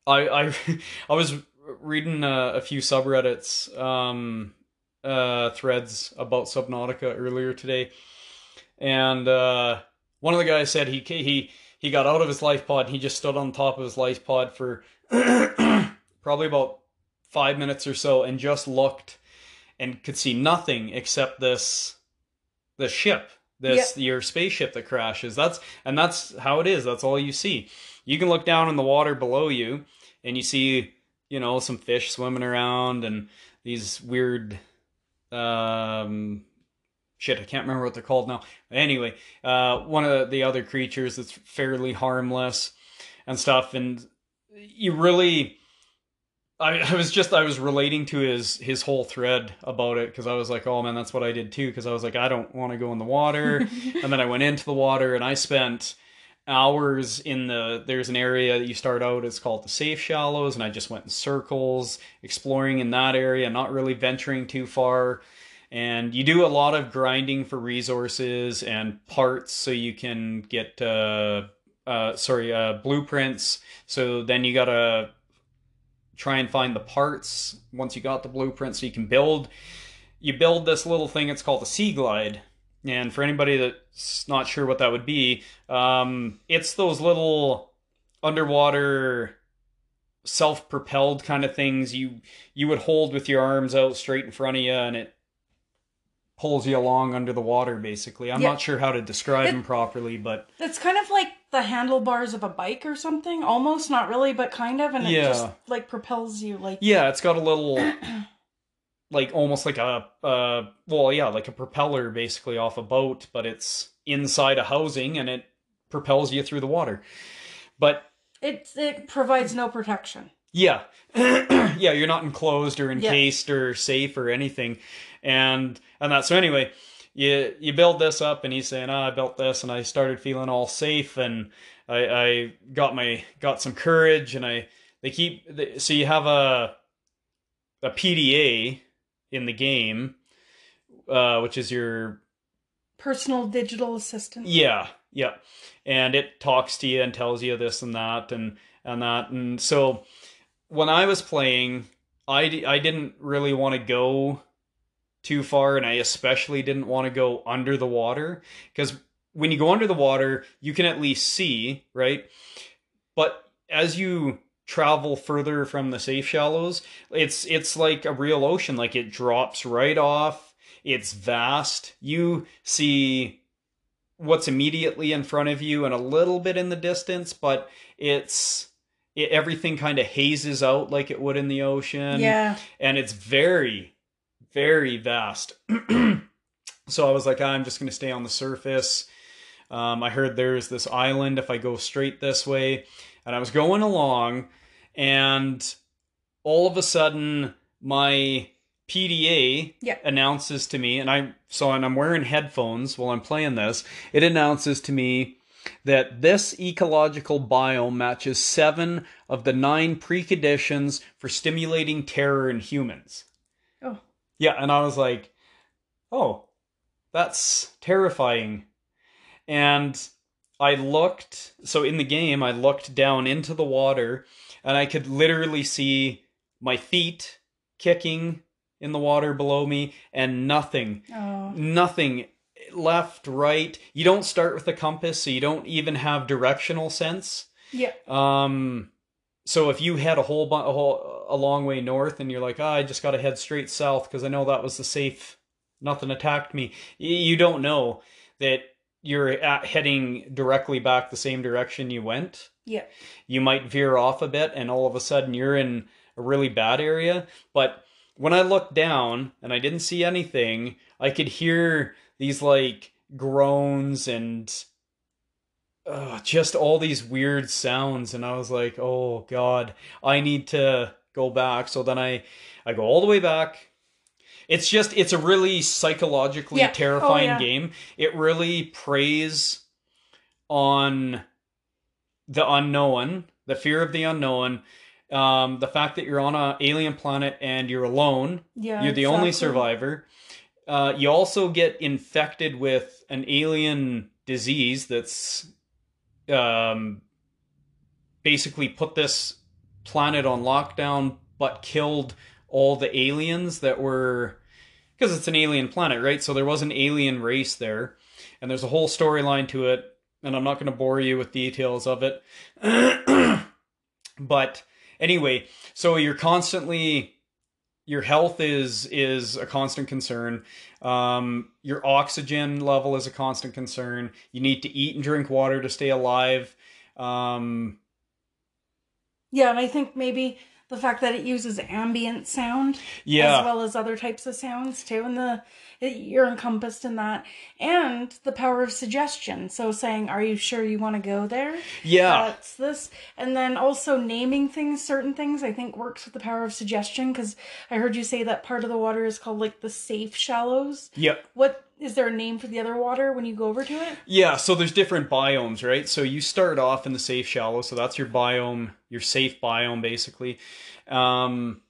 I I I was reading a, a few subreddits um uh threads about Subnautica earlier today. And uh one of the guys said he he he got out of his life pod and he just stood on top of his life pod for probably about 5 minutes or so and just looked and could see nothing except this this ship this your spaceship that crashes. That's and that's how it is. That's all you see. You can look down in the water below you and you see you know some fish swimming around and these weird um shit i can't remember what they're called now. Anyway uh one of the other creatures that's fairly harmless and stuff and you really I, I was just I was relating to his his whole thread about it because I was like, oh man, that's what I did too. Because I was like, I don't want to go in the water, and then I went into the water and I spent hours in the. There's an area that you start out. It's called the safe shallows, and I just went in circles exploring in that area, not really venturing too far. And you do a lot of grinding for resources and parts, so you can get uh, uh, sorry uh, blueprints. So then you gotta try and find the parts once you got the blueprint so you can build. You build this little thing it's called a Seaglide. And for anybody that's not sure what that would be um, it's those little underwater self-propelled kind of things you you would hold with your arms out straight in front of you and it pulls you along under the water basically. I'm Yeah. not sure how to describe It- them properly but It's kind of like the handlebars of a bike or something. Almost, not really, but kind of. And it Yeah. just like propels you. Like, Yeah, it's got a little, like almost like a, uh, well, yeah, like a propeller basically off a boat, but it's inside a housing and it propels you through the water. But It it provides no protection. Yeah. yeah, you're not enclosed or encased yeah. or safe or anything. And and that so anyway, you you build this up and he's saying, oh, I built this and I started feeling all safe and I, I got my got some courage and I they keep so you have a a PDA in the game, uh, which is your personal digital assistant. Yeah, yeah, and it talks to you and tells you this and that and and that and so when I was playing, I I didn't really want to go too far, and I especially didn't want to go under the water because when you go under the water, you can at least see, right? But as you travel further from the safe shallows, it's it's like a real ocean. Like it drops right off. It's vast. You see what's immediately in front of you and a little bit in the distance, but it's it, everything kind of hazes out like it would in the ocean. Yeah. And it's very, very vast. so I was like, I'm just going to stay on the surface. Um, I heard there's this island if I go straight this way. And I was going along, and all of a sudden, my PDA yeah. announces to me, and I so and I'm wearing headphones while I'm playing this. It announces to me that this ecological biome matches seven of the nine preconditions for stimulating terror in humans. Yeah, and I was like, oh, that's terrifying. And I looked, so in the game, I looked down into the water and I could literally see my feet kicking in the water below me and nothing. Oh. Nothing left, right. You don't start with a compass, so you don't even have directional sense. Yeah. Um so if you had a whole, bu- a whole a long way north and you're like, oh, I just got to head straight south because I know that was the safe, nothing attacked me. You don't know that you're at heading directly back the same direction you went. Yeah. You might veer off a bit and all of a sudden you're in a really bad area. But when I looked down and I didn't see anything, I could hear these like groans and uh, just all these weird sounds. And I was like, oh God, I need to go back. So then I, I go all the way back it's just it's a really psychologically yeah. Oh, terrifying oh, yeah. game. It really preys on the unknown, the fear of the unknown, um, the fact that you're on an alien planet and you're alone. Yeah, you're the exactly. only survivor. Uh, you also get infected with an alien disease that's um, basically put this planet on lockdown, but killed all the aliens that were because it's an alien planet, right? So there was an alien race there, and there's a whole storyline to it, and I'm not going to bore you with details of it. but anyway, so you're constantly your health is is a constant concern. Um, your oxygen level is a constant concern. You need to eat and drink water to stay alive. Um, yeah, and I think maybe the fact that it uses ambient sound yeah. as well as other types of sounds too and the it, you're encompassed in that. And the power of suggestion. So saying are you sure you want to go there? Yeah. That's this. And then also naming things certain things i think works with the power of suggestion because i heard you say that part of the water is called like the safe shallows. Yep. What is there a name for the other water when you go over to it? Yeah, so there's different biomes, right? So you start off in the safe shallow, so that's your biome, your safe biome, basically. Um,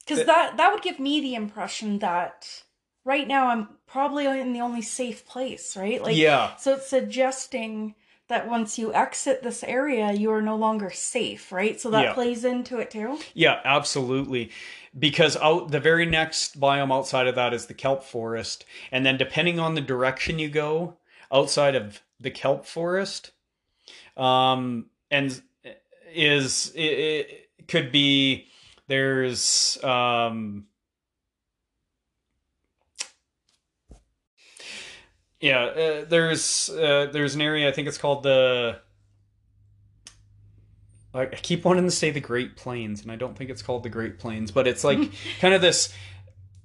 because th- that that would give me the impression that right now I'm probably in the only safe place, right? Like, yeah. So it's suggesting that once you exit this area, you are no longer safe, right? So that yeah. plays into it too. Yeah, absolutely because out the very next biome outside of that is the kelp forest and then depending on the direction you go outside of the kelp forest um and is it, it could be there's um yeah uh, there's uh, there's an area i think it's called the I keep wanting to say the Great Plains, and I don't think it's called the Great Plains, but it's like kind of this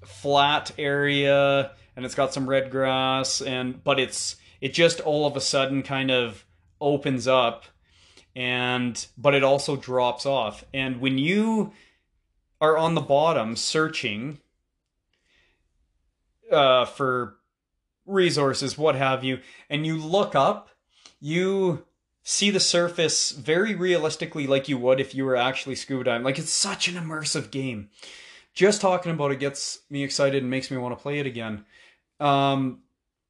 flat area, and it's got some red grass, and but it's it just all of a sudden kind of opens up, and but it also drops off. And when you are on the bottom searching uh, for resources, what have you, and you look up, you see the surface very realistically like you would if you were actually scuba diving. Like it's such an immersive game. Just talking about it gets me excited and makes me want to play it again. Um,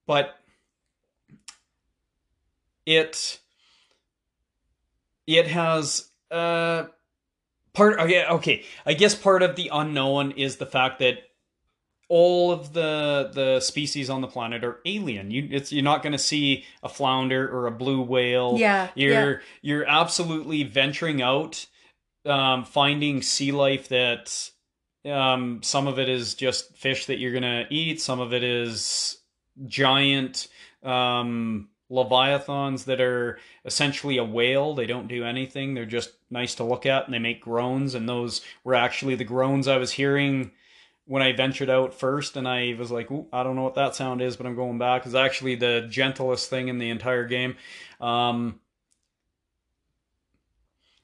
but it it has uh part okay okay i guess part of the unknown is the fact that all of the the species on the planet are alien. You it's you're not going to see a flounder or a blue whale. Yeah, you're yeah. you're absolutely venturing out, um, finding sea life that um, some of it is just fish that you're gonna eat. Some of it is giant um, leviathans that are essentially a whale. They don't do anything. They're just nice to look at, and they make groans. And those were actually the groans I was hearing when I ventured out first, and I was like, Ooh, I don't know what that sound is, but I'm going back. It's actually the gentlest thing in the entire game. Um,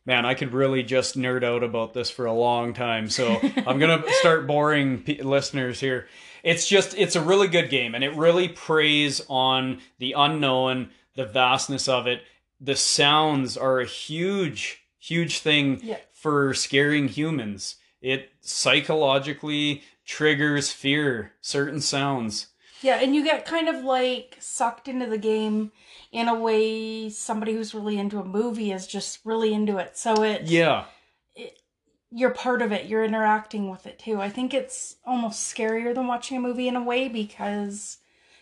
man, I could really just nerd out about this for a long time. So I'm gonna start boring p- listeners here. It's just it's a really good game, and it really preys on the unknown, the vastness of it. The sounds are a huge, huge thing Yeah. for scaring humans. It psychologically triggers fear, certain sounds. Yeah, and you get kind of like sucked into the game in a way somebody who's really into a movie is just really into it. So it Yeah. you're part of it. You're interacting with it too. I think it's almost scarier than watching a movie in a way because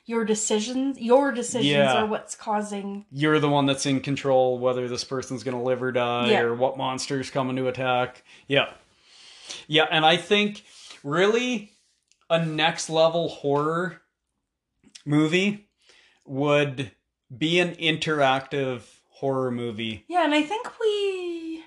your decisions your decisions Yeah. are what's causing You're the one that's in control whether this person's going to live or die Yeah. or what monster's coming to attack. Yeah. Yeah, and I think really a next level horror movie would be an interactive horror movie. Yeah, and I think we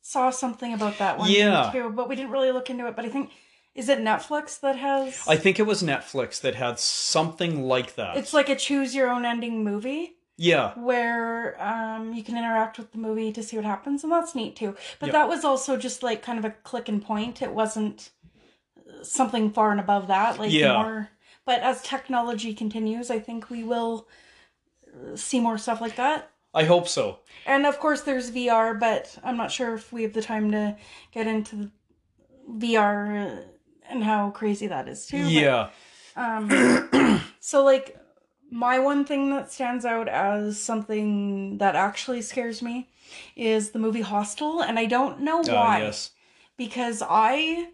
saw something about that one Yeah. too, but we didn't really look into it. But I think is it Netflix that has I think it was Netflix that had something like that. it's like a choose your own ending movie. yeah. where um, you can interact with the movie to see what happens, and that's neat too. But Yep. that was also just like kind of a click and point. It wasn't something far and above that. Like Yeah. more. But as technology continues, I think we will uh, see more stuff like that. I hope so. And of course, there's VR, but I'm not sure if we have the time to get into the VR uh, and how crazy that is too. but- Yeah. um, so like my one thing that stands out as something that actually scares me is the movie Hostel, and I don't know Uh, why yes. because I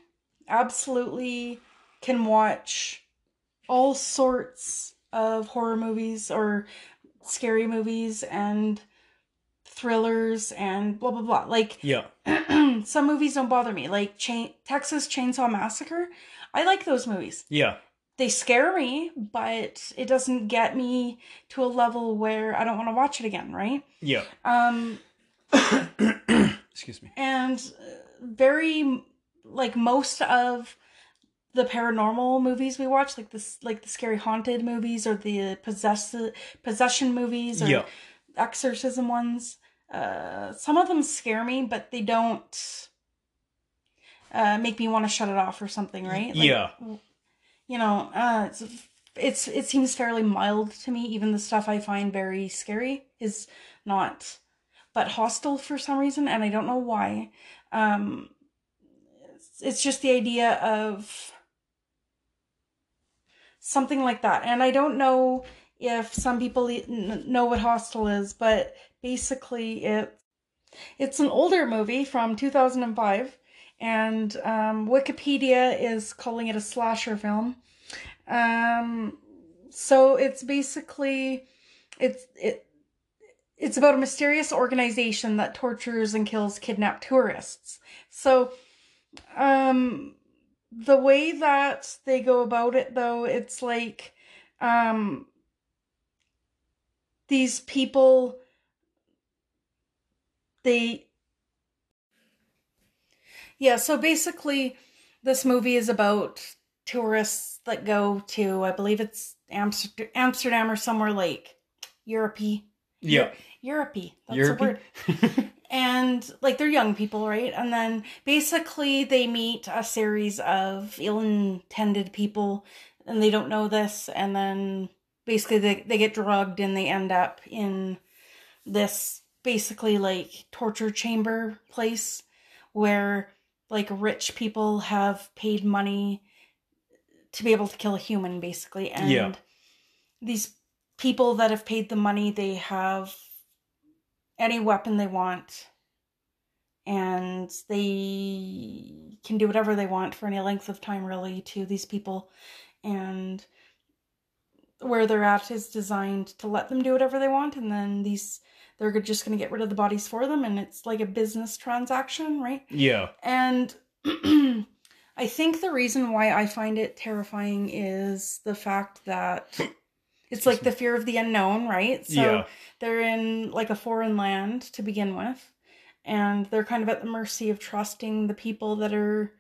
absolutely can watch all sorts of horror movies or scary movies and thrillers and blah blah blah. Like Yeah. some movies don't bother me, like Chain- Texas Chainsaw Massacre. I like those movies Yeah. they scare me, but it doesn't get me to a level where I don't want to watch it again, right? Yeah. Um, Excuse me. and uh, very like most of the paranormal movies we watch, like this, like the scary haunted movies or the possess possession movies or Yeah. exorcism ones. Uh, some of them scare me, but they don't uh, make me want to shut it off or something, right? Like, Yeah. you know, uh, it's, it's it seems fairly mild to me. Even the stuff I find very scary is not, but Hostel for some reason, and I don't know why. Um, it's, just the idea of something like that, and I don't know if some people know what Hostel is, but basically it it's an older movie from 2005 and um, Wikipedia is calling it a slasher film. Um, so it's basically it's it it's about a mysterious organization that tortures and kills kidnapped tourists. So um the way that they go about it though, it's like um these people they yeah, so basically, this movie is about tourists that go to, I believe it's Amster- Amsterdam or somewhere like Europey, Yeah. Europey. That's Europey? a word. and like they're young people, right? And then basically they meet a series of ill-intended people, and they don't know this, and then basically they they get drugged and they end up in this basically like torture chamber place where like rich people have paid money to be able to kill a human basically and Yeah. these people that have paid the money they have any weapon they want and they can do whatever they want for any length of time really to these people and where they're at is designed to let them do whatever they want and then these they're just going to get rid of the bodies for them and it's like a business transaction right Yeah. and I think the reason why I find it terrifying is the fact that it's like the fear of the unknown, right? So Yeah. they're in like a foreign land to begin with, and they're kind of at the mercy of trusting the people that are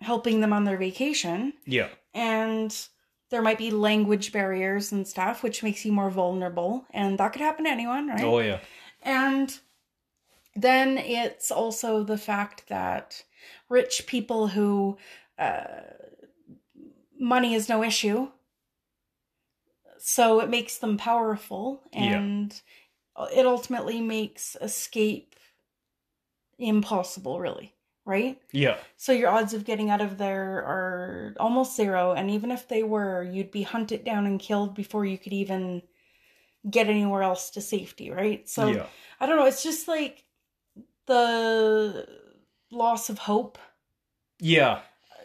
helping them on their vacation. Yeah. And there might be language barriers and stuff, which makes you more vulnerable. And that could happen to anyone, right? Oh yeah. And then it's also the fact that rich people who uh, money is no issue, so it makes them powerful, Yeah. and it ultimately makes escape impossible, really, right? Yeah. So your odds of getting out of there are almost zero, and even if they were, you'd be hunted down and killed before you could even get anywhere else to safety, right? So yeah. I don't know, it's just like the loss of hope Yeah.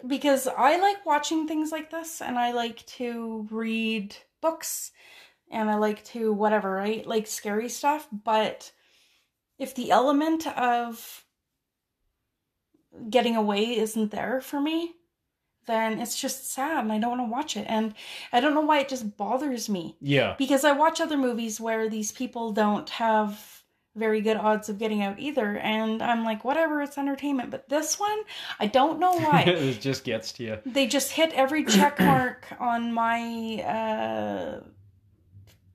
because I like watching things like this and I like to read books and I like to whatever, right? Like scary stuff, but if the element of getting away isn't there for me, then it's just sad and I don't want to watch it. And I don't know why it just bothers me Yeah. because I watch other movies where these people don't have very good odds of getting out either. And I'm like whatever it's entertainment. But this one I don't know why. It just gets to you. they just hit every check mark on my uh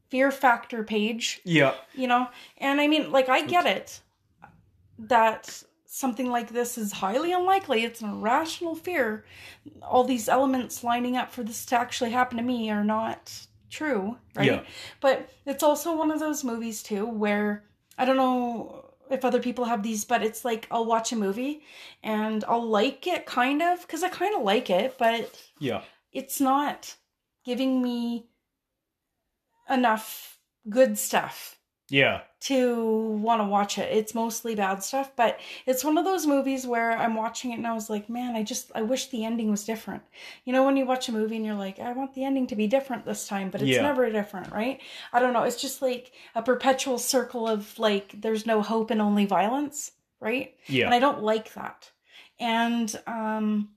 fear factor page. Yeah. you know? And I mean like I get it that something like this is highly unlikely. It's an irrational fear. All these elements lining up for this to actually happen to me are not true right? Yeah. but it's also one of those movies too where I don't know if other people have these, but it's like I'll watch a movie and I'll like it kind of because I kind of like it, but Yeah. it's not giving me enough good stuff Yeah. To want to watch it. It's mostly bad stuff, but it's one of those movies where I'm watching it and I was like, man, I just I wish the ending was different. You know when you watch a movie and you're like, I want the ending to be different this time, but it's Yeah. never different, right? I don't know, it's just like a perpetual circle of like there's no hope and only violence, right? Yeah. And I don't like that. And um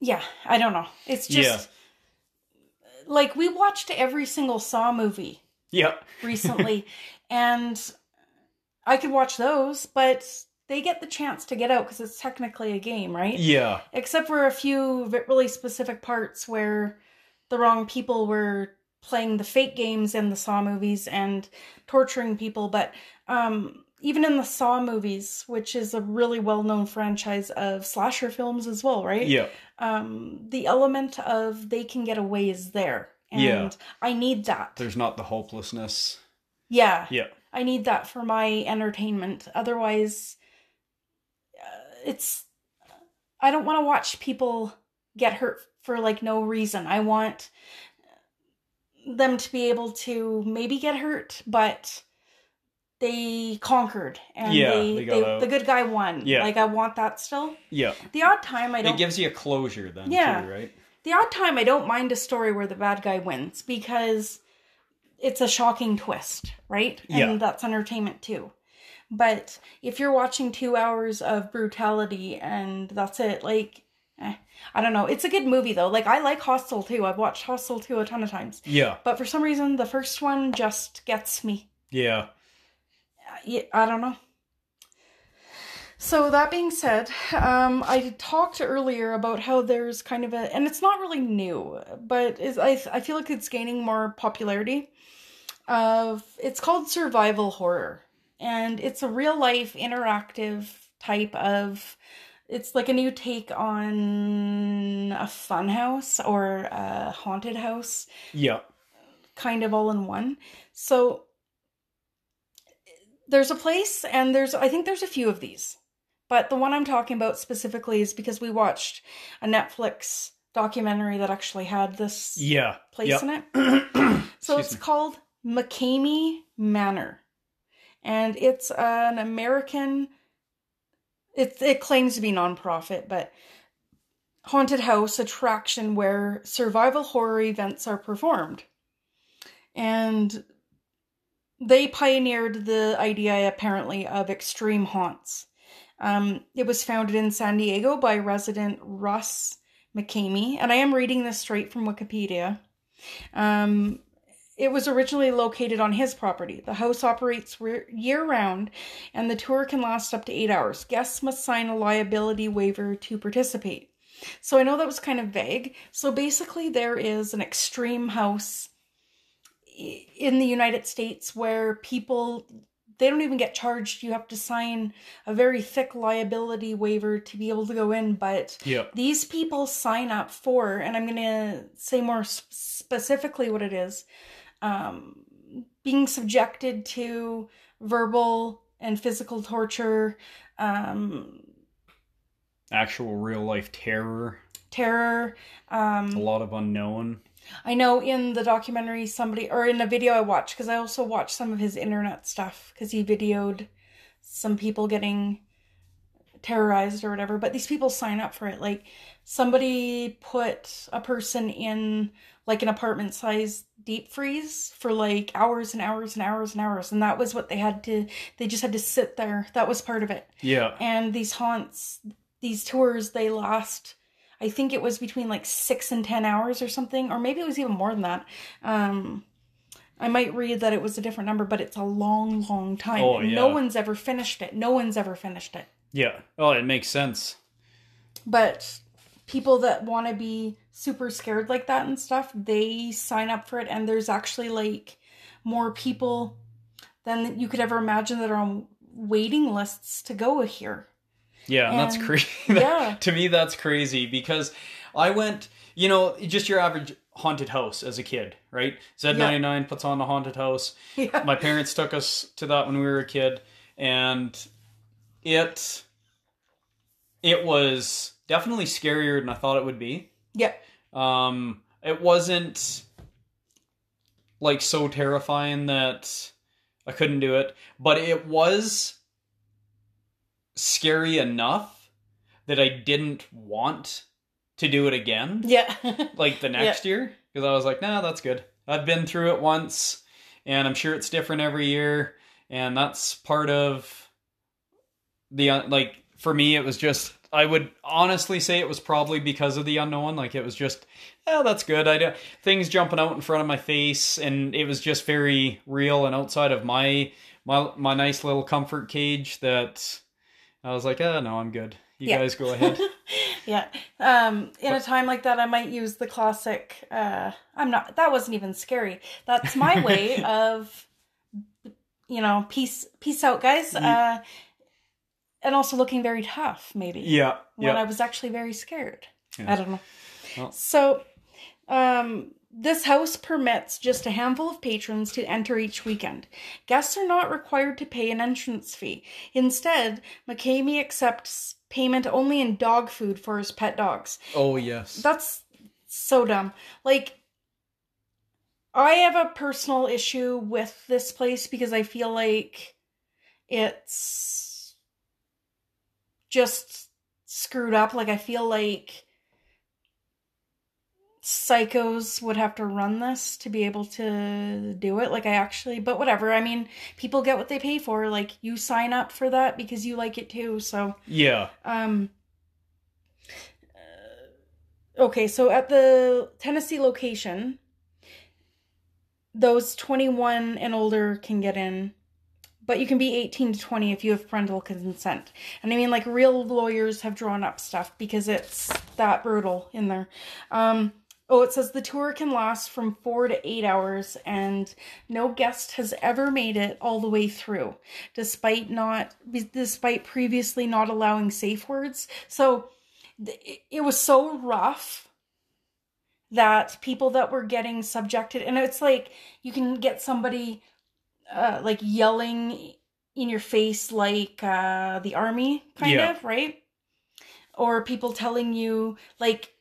yeah, I don't know. It's just like we watched every single Saw movie Yeah. recently and I could watch those, but they get the chance to get out because it's technically a game, right? Yeah. Except for a few really specific parts where the wrong people were playing the fake games in the Saw movies and torturing people. But um, even in the Saw movies, which is a really well known franchise of slasher films as well, right? Yeah. Um, the element of they can get away is there. And Yeah. I need that. There's not the hopelessness. Yeah. Yeah. I need that for my entertainment. Otherwise, uh, it's. I don't want to watch people get hurt for like no reason. I want them to be able to maybe get hurt, but they conquered and Yeah, they, they got they- the good guy won. Yeah. Like I want that still. Yeah. The odd time I don't It gives you a closure then Yeah. too, right? The odd time I don't mind a story where the bad guy wins because it's a shocking twist, right? And Yeah. that's entertainment too. But if you're watching two hours of brutality and that's it, like, eh, I don't know. It's a good movie though. Like, I like Hostel too. I've watched Hostel 2 a ton of times. Yeah. But for some reason, the first one just gets me. Yeah. Yeah, I don't know. So that being said, um, I talked earlier about how there's kind of a, and it's not really new, but is I I feel like it's gaining more popularity. Of it's called survival horror, and it's a real life interactive type of. It's like a new take on a fun house or a haunted house Yeah. kind of all in one. So there's a place and there's I think there's a few of these. But the one I'm talking about specifically is because we watched a Netflix documentary that actually had this Yeah. place Yep. in it. Excuse So it's me. called McKamey Manor. And it's an American it it claims to be nonprofit, but haunted house attraction where survival horror events are performed. And they pioneered the idea apparently of extreme haunts. Um, it was founded in San Diego by resident Russ McKamey, and I am reading this straight from Wikipedia. Um, it was originally located on his property. The house operates year round, and the tour can last up to eight hours. Guests must sign a liability waiver to participate. So I know that was kind of vague. So basically, there is an extreme house in the United States where people they don't even get charged. You have to sign a very thick liability waiver to be able to go in, but Yep. these people sign up for, and I'm going to say more specifically what it is um, being subjected to verbal and physical torture, um, Actual real life terror. terror. A Um, lot of unknown. I know in the documentary, somebody, or in a video I watched, because I also watched some of his internet stuff, because he videoed some people getting terrorized or whatever, but these people sign up for it. Like, somebody put a person in, like, an apartment size deep freeze for, like, hours and hours and hours and hours, and that was what they had to, they just had to sit there. That was part of it. Yeah. And these haunts, these tours, they last. I think it was between like six and ten hours or something, or maybe it was even more than that. Um, I might read that it was a different number, but it's a long, long time. Oh, and No one's ever finished it. No one's ever finished it. Yeah. Oh, it makes sense. But people that want to be super scared like that and stuff, they sign up for it, and there's actually like more people than you could ever imagine that are on waiting lists to go here. Yeah, and that's crazy. yeah. to me, that's crazy because I went, you know, just your average haunted house as a kid, right? Z99 puts on a haunted house. Yeah. My parents took us to that when we were a kid, and it it was definitely scarier than I thought it would be. Yeah. Um, it wasn't like so terrifying that I couldn't do it, but it was scary enough that I didn't want to do it again, Yeah. like the next year, because I was like, nah, that's good. I've been through it once, and I'm sure it's different every year, and that's part of the uh, like for me it was just I would honestly say it was probably because of the unknown like it was just oh that's good I do things jumping out in front of my face and it was just very real and outside of my my my nice little comfort cage that I was like oh no I'm good you Yeah. guys go ahead yeah. Um, in a time like that, I might use the classic. Uh, I'm not. That wasn't even scary. That's my way of, you know, peace, peace out, guys. Uh, and also looking very tough, maybe yeah when yeah I was actually very scared. Yeah. I don't know. Well- So, um, this house permits just a handful of patrons to enter each weekend. Guests are not required to pay an entrance fee. Instead, McKamey accepts payment only in dog food for his pet dogs. oh yes That's so dumb. Like, I have a personal issue with this place because I feel like it's just screwed up. Like, I feel like psychos would have to run this to be able to do it. Like, I actually, but whatever. I mean, people get what they pay for. Like, you sign up for that because you like it too. So, yeah um. uh, Okay, so at the Tennessee location, those 21 and older can get in. but you can be 18 to 20 if you have parental consent. And I mean, like, real lawyers have drawn up stuff because it's that brutal in there. Um, oh, it says the tour can last from four to eight hours, and no guest has ever made it all the way through, despite not, despite previously not allowing safe words. So it was so rough that people that were getting subjected, and it's like you can get somebody uh, like yelling in your face like uh, the army kind yeah. of right or people telling you like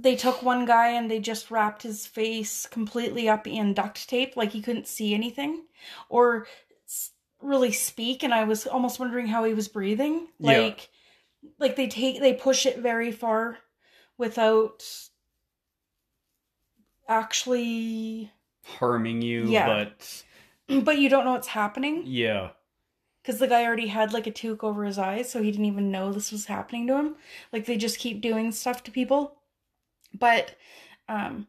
they took one guy and they just wrapped his face completely up in duct tape like he couldn't see anything or really speak and i was almost wondering how he was breathing like yeah. like they take they push it very far without actually harming you yeah. but but you don't know what's happening. Yeah. Because the guy already had like a toque over his eyes, so he didn't even know this was happening to him. Like they just keep doing stuff to people. But um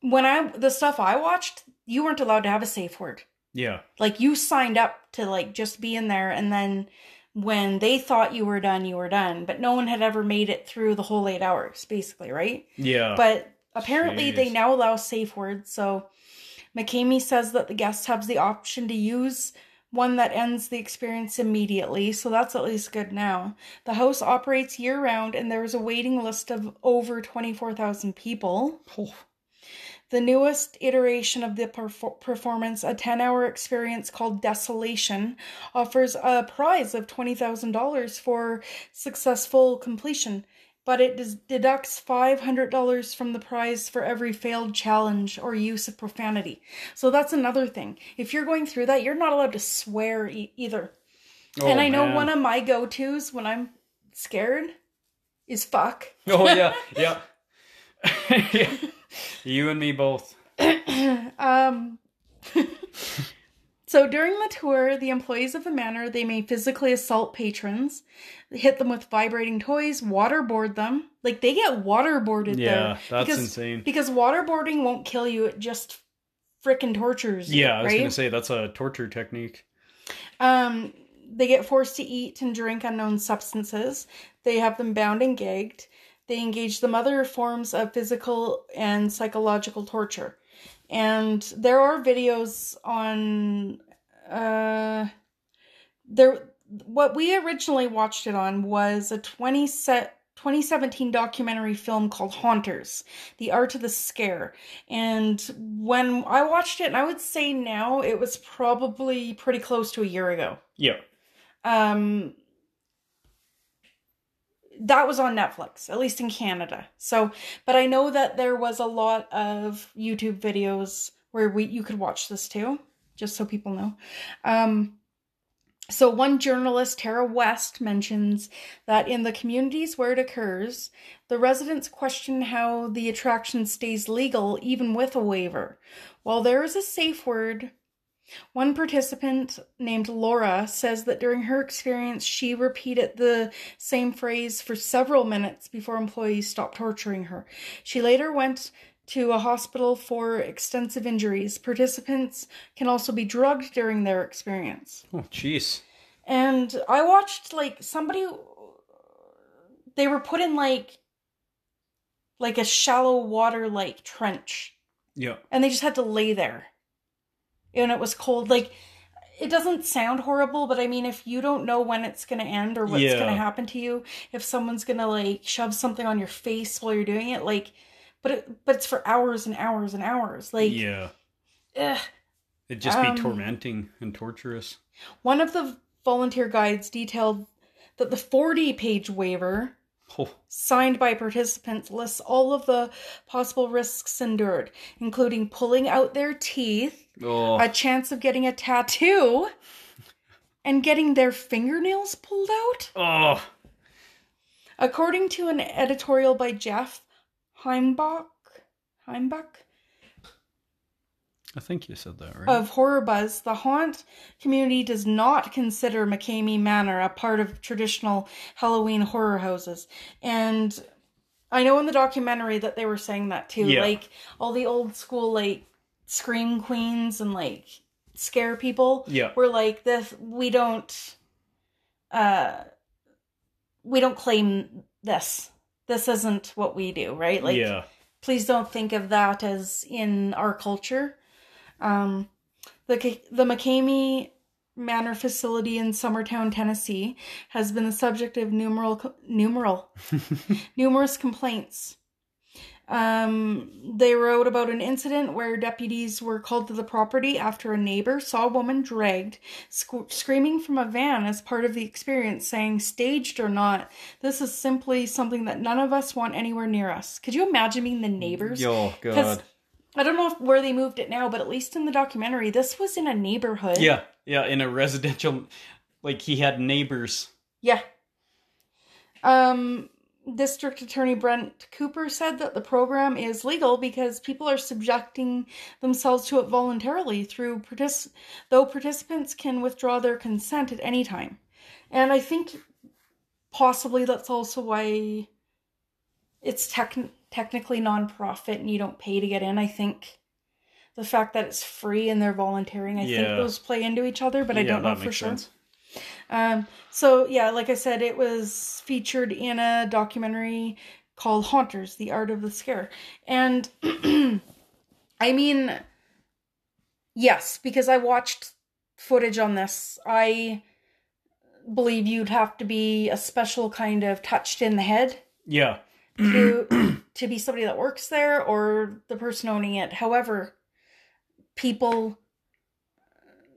when I the stuff I watched, you weren't allowed to have a safe word. Yeah. Like you signed up to like just be in there and then when they thought you were done, you were done. But no one had ever made it through the whole eight hours, basically, right? Yeah. But apparently Jeez. they now allow safe words, so McKamey says that the guest has the option to use one that ends the experience immediately, so that's at least good now. The house operates year round and there is a waiting list of over 24,000 people. Oh. The newest iteration of the perf- performance, a 10 hour experience called Desolation, offers a prize of $20,000 for successful completion but it des- deducts $500 from the prize for every failed challenge or use of profanity. So that's another thing. If you're going through that, you're not allowed to swear e- either. Oh, and I know man. one of my go tos when I'm scared is fuck. Oh, yeah. yeah. yeah. You and me both. um. So during the tour, the employees of the manor they may physically assault patrons, hit them with vibrating toys, waterboard them. Like they get waterboarded yeah, there. that's because, insane. Because waterboarding won't kill you; it just freaking tortures you. Yeah, I was right? gonna say that's a torture technique. Um, they get forced to eat and drink unknown substances. They have them bound and gagged. They engage them other forms of physical and psychological torture and there are videos on uh there what we originally watched it on was a 20 set 2017 documentary film called Haunters, The Art of the Scare. And when I watched it, and I would say now it was probably pretty close to a year ago. Yeah. Um that was on Netflix, at least in Canada. So, but I know that there was a lot of YouTube videos where we you could watch this too, just so people know. Um, so one journalist, Tara West, mentions that in the communities where it occurs, the residents question how the attraction stays legal even with a waiver. While there is a safe word one participant named Laura says that during her experience, she repeated the same phrase for several minutes before employees stopped torturing her. She later went to a hospital for extensive injuries. Participants can also be drugged during their experience. Oh, jeez. And I watched like somebody they were put in like like a shallow water like trench. Yeah. And they just had to lay there and it was cold. Like it doesn't sound horrible, but I mean, if you don't know when it's going to end or what's yeah. going to happen to you, if someone's going to like shove something on your face while you're doing it, like, but it, but it's for hours and hours and hours. Like, yeah, ugh. it'd just um, be tormenting and torturous. One of the volunteer guides detailed that the 40 page waiver Oh. Signed by participants lists all of the possible risks endured, including pulling out their teeth, oh. a chance of getting a tattoo, and getting their fingernails pulled out. Oh. According to an editorial by Jeff Heimbach, Heimbach, I think you said that right. Of Horror Buzz, the haunt community does not consider McKamey Manor a part of traditional Halloween horror houses. And I know in the documentary that they were saying that too. Yeah. Like all the old school like scream queens and like scare people. Yeah. We're like this. We don't. Uh, we don't claim this. This isn't what we do, right? Like, yeah. please don't think of that as in our culture. Um, the the McKamey Manor facility in Summertown, Tennessee, has been the subject of numeral numeral numerous complaints. Um, they wrote about an incident where deputies were called to the property after a neighbor saw a woman dragged, sc- screaming from a van as part of the experience, saying, staged or not, this is simply something that none of us want anywhere near us. Could you imagine being the neighbors? Oh Because god. I don't know if, where they moved it now, but at least in the documentary, this was in a neighborhood. Yeah, yeah, in a residential like he had neighbors. Yeah. Um, District Attorney Brent Cooper said that the program is legal because people are subjecting themselves to it voluntarily through partic- though participants can withdraw their consent at any time. And I think possibly that's also why it's tech- technically nonprofit and you don't pay to get in. I think the fact that it's free and they're volunteering, I think those play into each other, but I Yeah, don't know for sure. Um, so yeah, like I said, it was featured in a documentary called Haunters: The Art of the Scare. And I mean yes, because I watched footage on this. I believe you'd have to be a special kind of touched in the head Yeah. to to be somebody that works there or the person owning it. However, people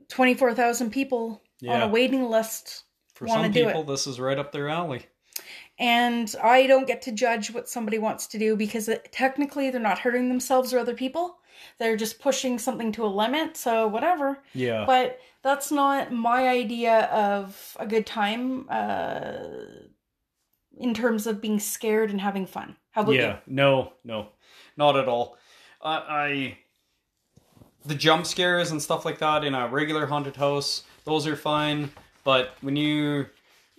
24,000 people on a waiting list For some do people it. this is right up their alley. and I don't get to judge what somebody wants to do because it, technically they're not hurting themselves or other people. They're just pushing something to a limit, so whatever. Yeah. But that's not my idea of a good time uh, in terms of being scared and having fun. How about yeah. No, no. Not at all. I I the jump scares and stuff like that in a regular haunted house, those are fine, but when you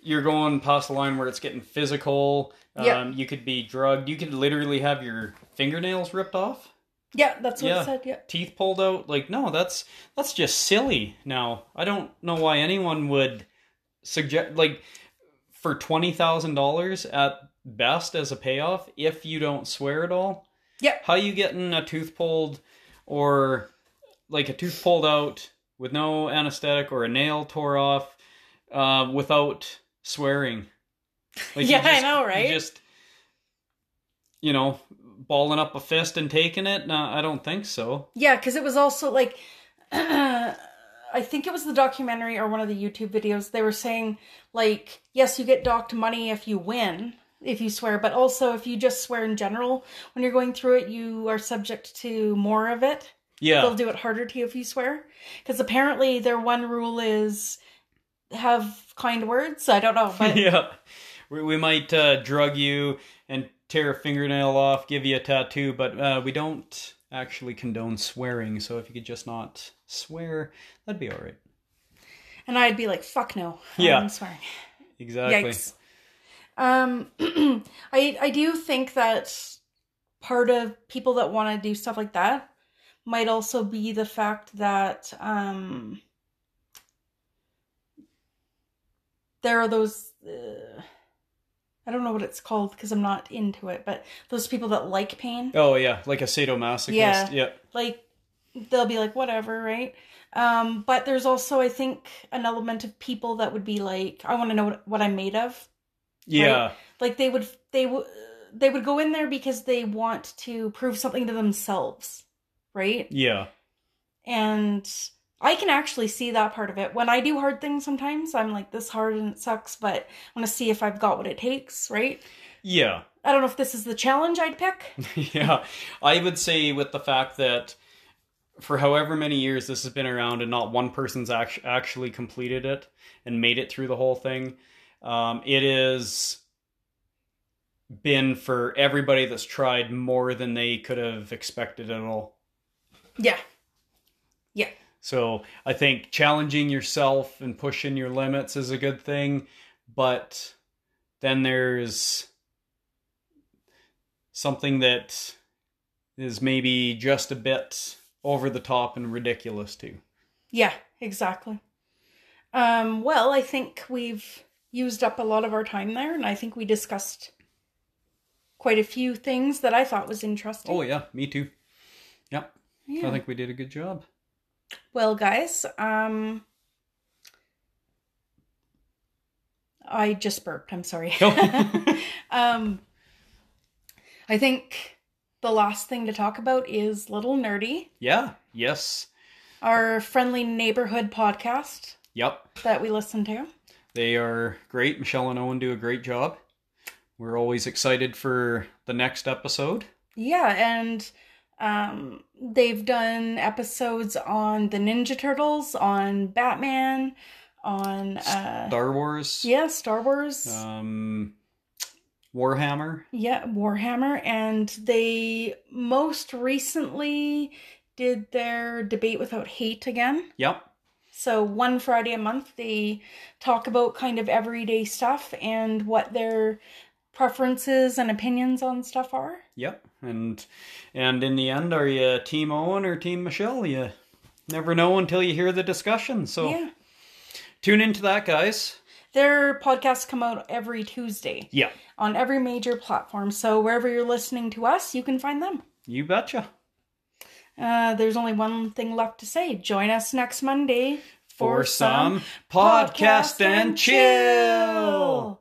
you're going past the line where it's getting physical, um, Yeah. you could be drugged. You could literally have your fingernails ripped off. Yeah, that's what Yeah. it said. Yeah. teeth pulled out like no that's that's just silly now i don't know why anyone would suggest like for $20000 at best as a payoff if you don't swear at all Yeah. how you getting a tooth pulled or like a tooth pulled out with no anesthetic or a nail tore off uh, without swearing like you Yeah, I just- know, you right? just you know balling up a fist and taking it no i don't think so Yeah, because it was also like, I think it was the documentary or one of the YouTube videos. They were saying, like, yes, you get docked money if you win, if you swear, but also if you just swear in general, when you're going through it, you are subject to more of it. yeah They'll do it harder to you if you swear. Because apparently their one rule is have kind words. I don't know, but yeah. We, we might uh, drug you and tear a fingernail off, give you a tattoo, but uh, we don't actually condone swearing. So if you could just not swear, that'd be all right. and I'd be like, fuck no. Yeah. I'm swearing. Exactly. Yikes. Um, I I do think that part of people that want to do stuff like that might also be the fact that um there are those. Uh, I don't know what it's called because I'm not into it, but those people that like pain, Oh yeah, like a sadomasochist. Yeah. Yeah. like they'll be like whatever, right? Um, but there's also I think an element of people that would be like, I want to know what, what I'm made of Yeah. like they would they would they would go in there because they want to prove something to themselves right Yeah. and i can actually see that part of it when i do hard things sometimes i'm like this hard and it sucks but i want to see if i've got what it takes right Yeah. i don't know if this is the challenge i'd pick yeah. I would say with the fact that for however many years this has been around and not one person's act- actually completed it and made it through the whole thing, um, it is been for everybody that's tried more than they could have expected at all. yeah yeah So I think challenging yourself and pushing your limits is a good thing, but then there's something that is maybe just a bit over the top and ridiculous too. Yeah, exactly. Um, well, I think we've used up a lot of our time there, and I think we discussed quite a few things that I thought was interesting. Oh yeah, me too. Yep. yeah. I think we did a good job. Well, guys, um, I just burped. I'm sorry. Oh. um, I think the last thing to talk about is Little Nerdy, yeah. Yes. our friendly neighborhood podcast Yep. that we listen to. They are great. Michelle and Owen do a great job. We're always excited for the next episode. Yeah, and um, they've done episodes on the Ninja Turtles, on Batman, on uh, Star Wars. yeah, Star Wars. Um, Warhammer. Yeah, Warhammer, and they most recently did their debate without hate again. Yep. So one Friday a month, they talk about kind of everyday stuff and what their preferences and opinions on stuff are. Yep. And and in the end, are you Team Owen or Team Michelle? You never know until you hear the discussion. So Yeah, tune into that, guys. their podcasts come out every Tuesday Yeah. on every major platform. So wherever you're listening to us, you can find them. You betcha. Uh, there's only one thing left to say. Join us next Monday For some podcast and chill.